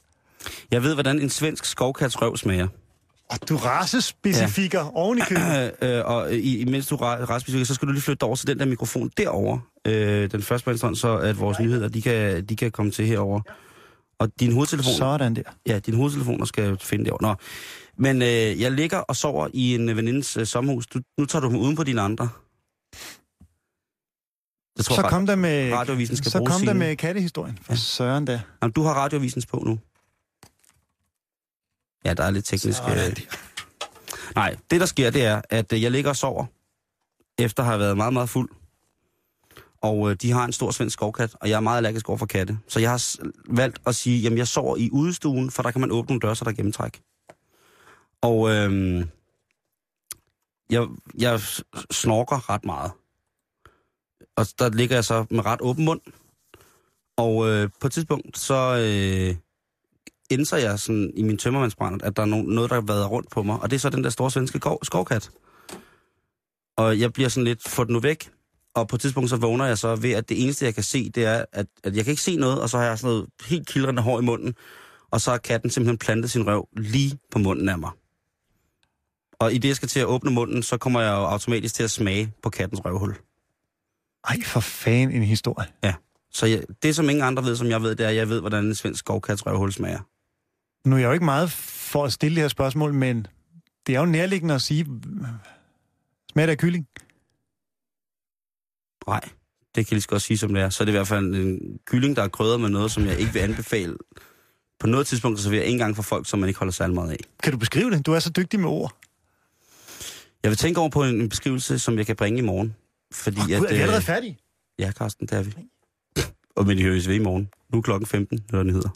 Jeg ved, hvordan en svensk skovkats røv smager. Og du racespecifikker ja. oven i købet. Øh, og i, imens du rejser, så skal du lige flytte over til den der mikrofon derovre. Øh, den første på hånd, så at vores nyheder, de kan, de kan komme til herover. Og din hovedtelefon, Sådan der. ja, dine hovedtelefoner skal jeg finde derovre. Nå. Men øh, jeg ligger og sover i en venindes øh, sommerhus. Du, nu tager du dem uden på dine andre. Jeg tror, Så kom der med, radioavisen skal så kom der med kattehistorien. For Ja. søren da. Jamen, du har radioavisens på nu. Ja, der er lidt teknisk... Øh... Nej, det der sker, det er, at øh, jeg ligger og sover, efter at have været meget, meget fuld. Og øh, de har en stor svensk skovkat, og jeg er meget allergisk over for katte. Så jeg har valgt at sige, jamen jeg sover i udestuen, for der kan man åbne nogle døre, så der er gennemtræk. Og øh, jeg, jeg snorker ret meget. Og der ligger jeg så med ret åben mund. Og øh, på et tidspunkt, så øh, indser jeg sådan i min tømmermandsbrænd, at der er no- noget, der har været rundt på mig. Og det er så den der store svenske skov- skovkat. Og jeg bliver sådan lidt, få den nu væk. Og på et tidspunkt så vågner jeg så ved, at det eneste, jeg kan se, det er, at, at jeg kan ikke se noget, og så har jeg sådan noget helt kildrende hår i munden. Og så har katten simpelthen plantet sin røv lige på munden af mig. Og i det, jeg skal til at åbne munden, så kommer jeg jo automatisk til at smage på kattens røvhul. Ej, for fan en historie. Så jeg, det, som ingen andre ved, som jeg ved, det er, at jeg ved, hvordan en svensk skovkats røvhul smager. Nu er jeg jo ikke meget for at stille det her spørgsmål, men det er jo nærliggende at sige, smager af kylling? Nej, det kan jeg lige så godt sige, som det er. Så er det i hvert fald en kylling, der er krydret med noget, som jeg ikke vil anbefale på noget tidspunkt at servere en gang for folk, som man ikke holder særlig meget af. Kan du beskrive det? Du er så dygtig med ord. Jeg vil tænke over på en, en beskrivelse, som jeg kan bringe i morgen. Fordi Oh, Gud, er vi øh, allerede færdige? Ja, Carsten, det er vi. Og men I høres ved i morgen. Nu er klokken 15, eller hvad den hedder.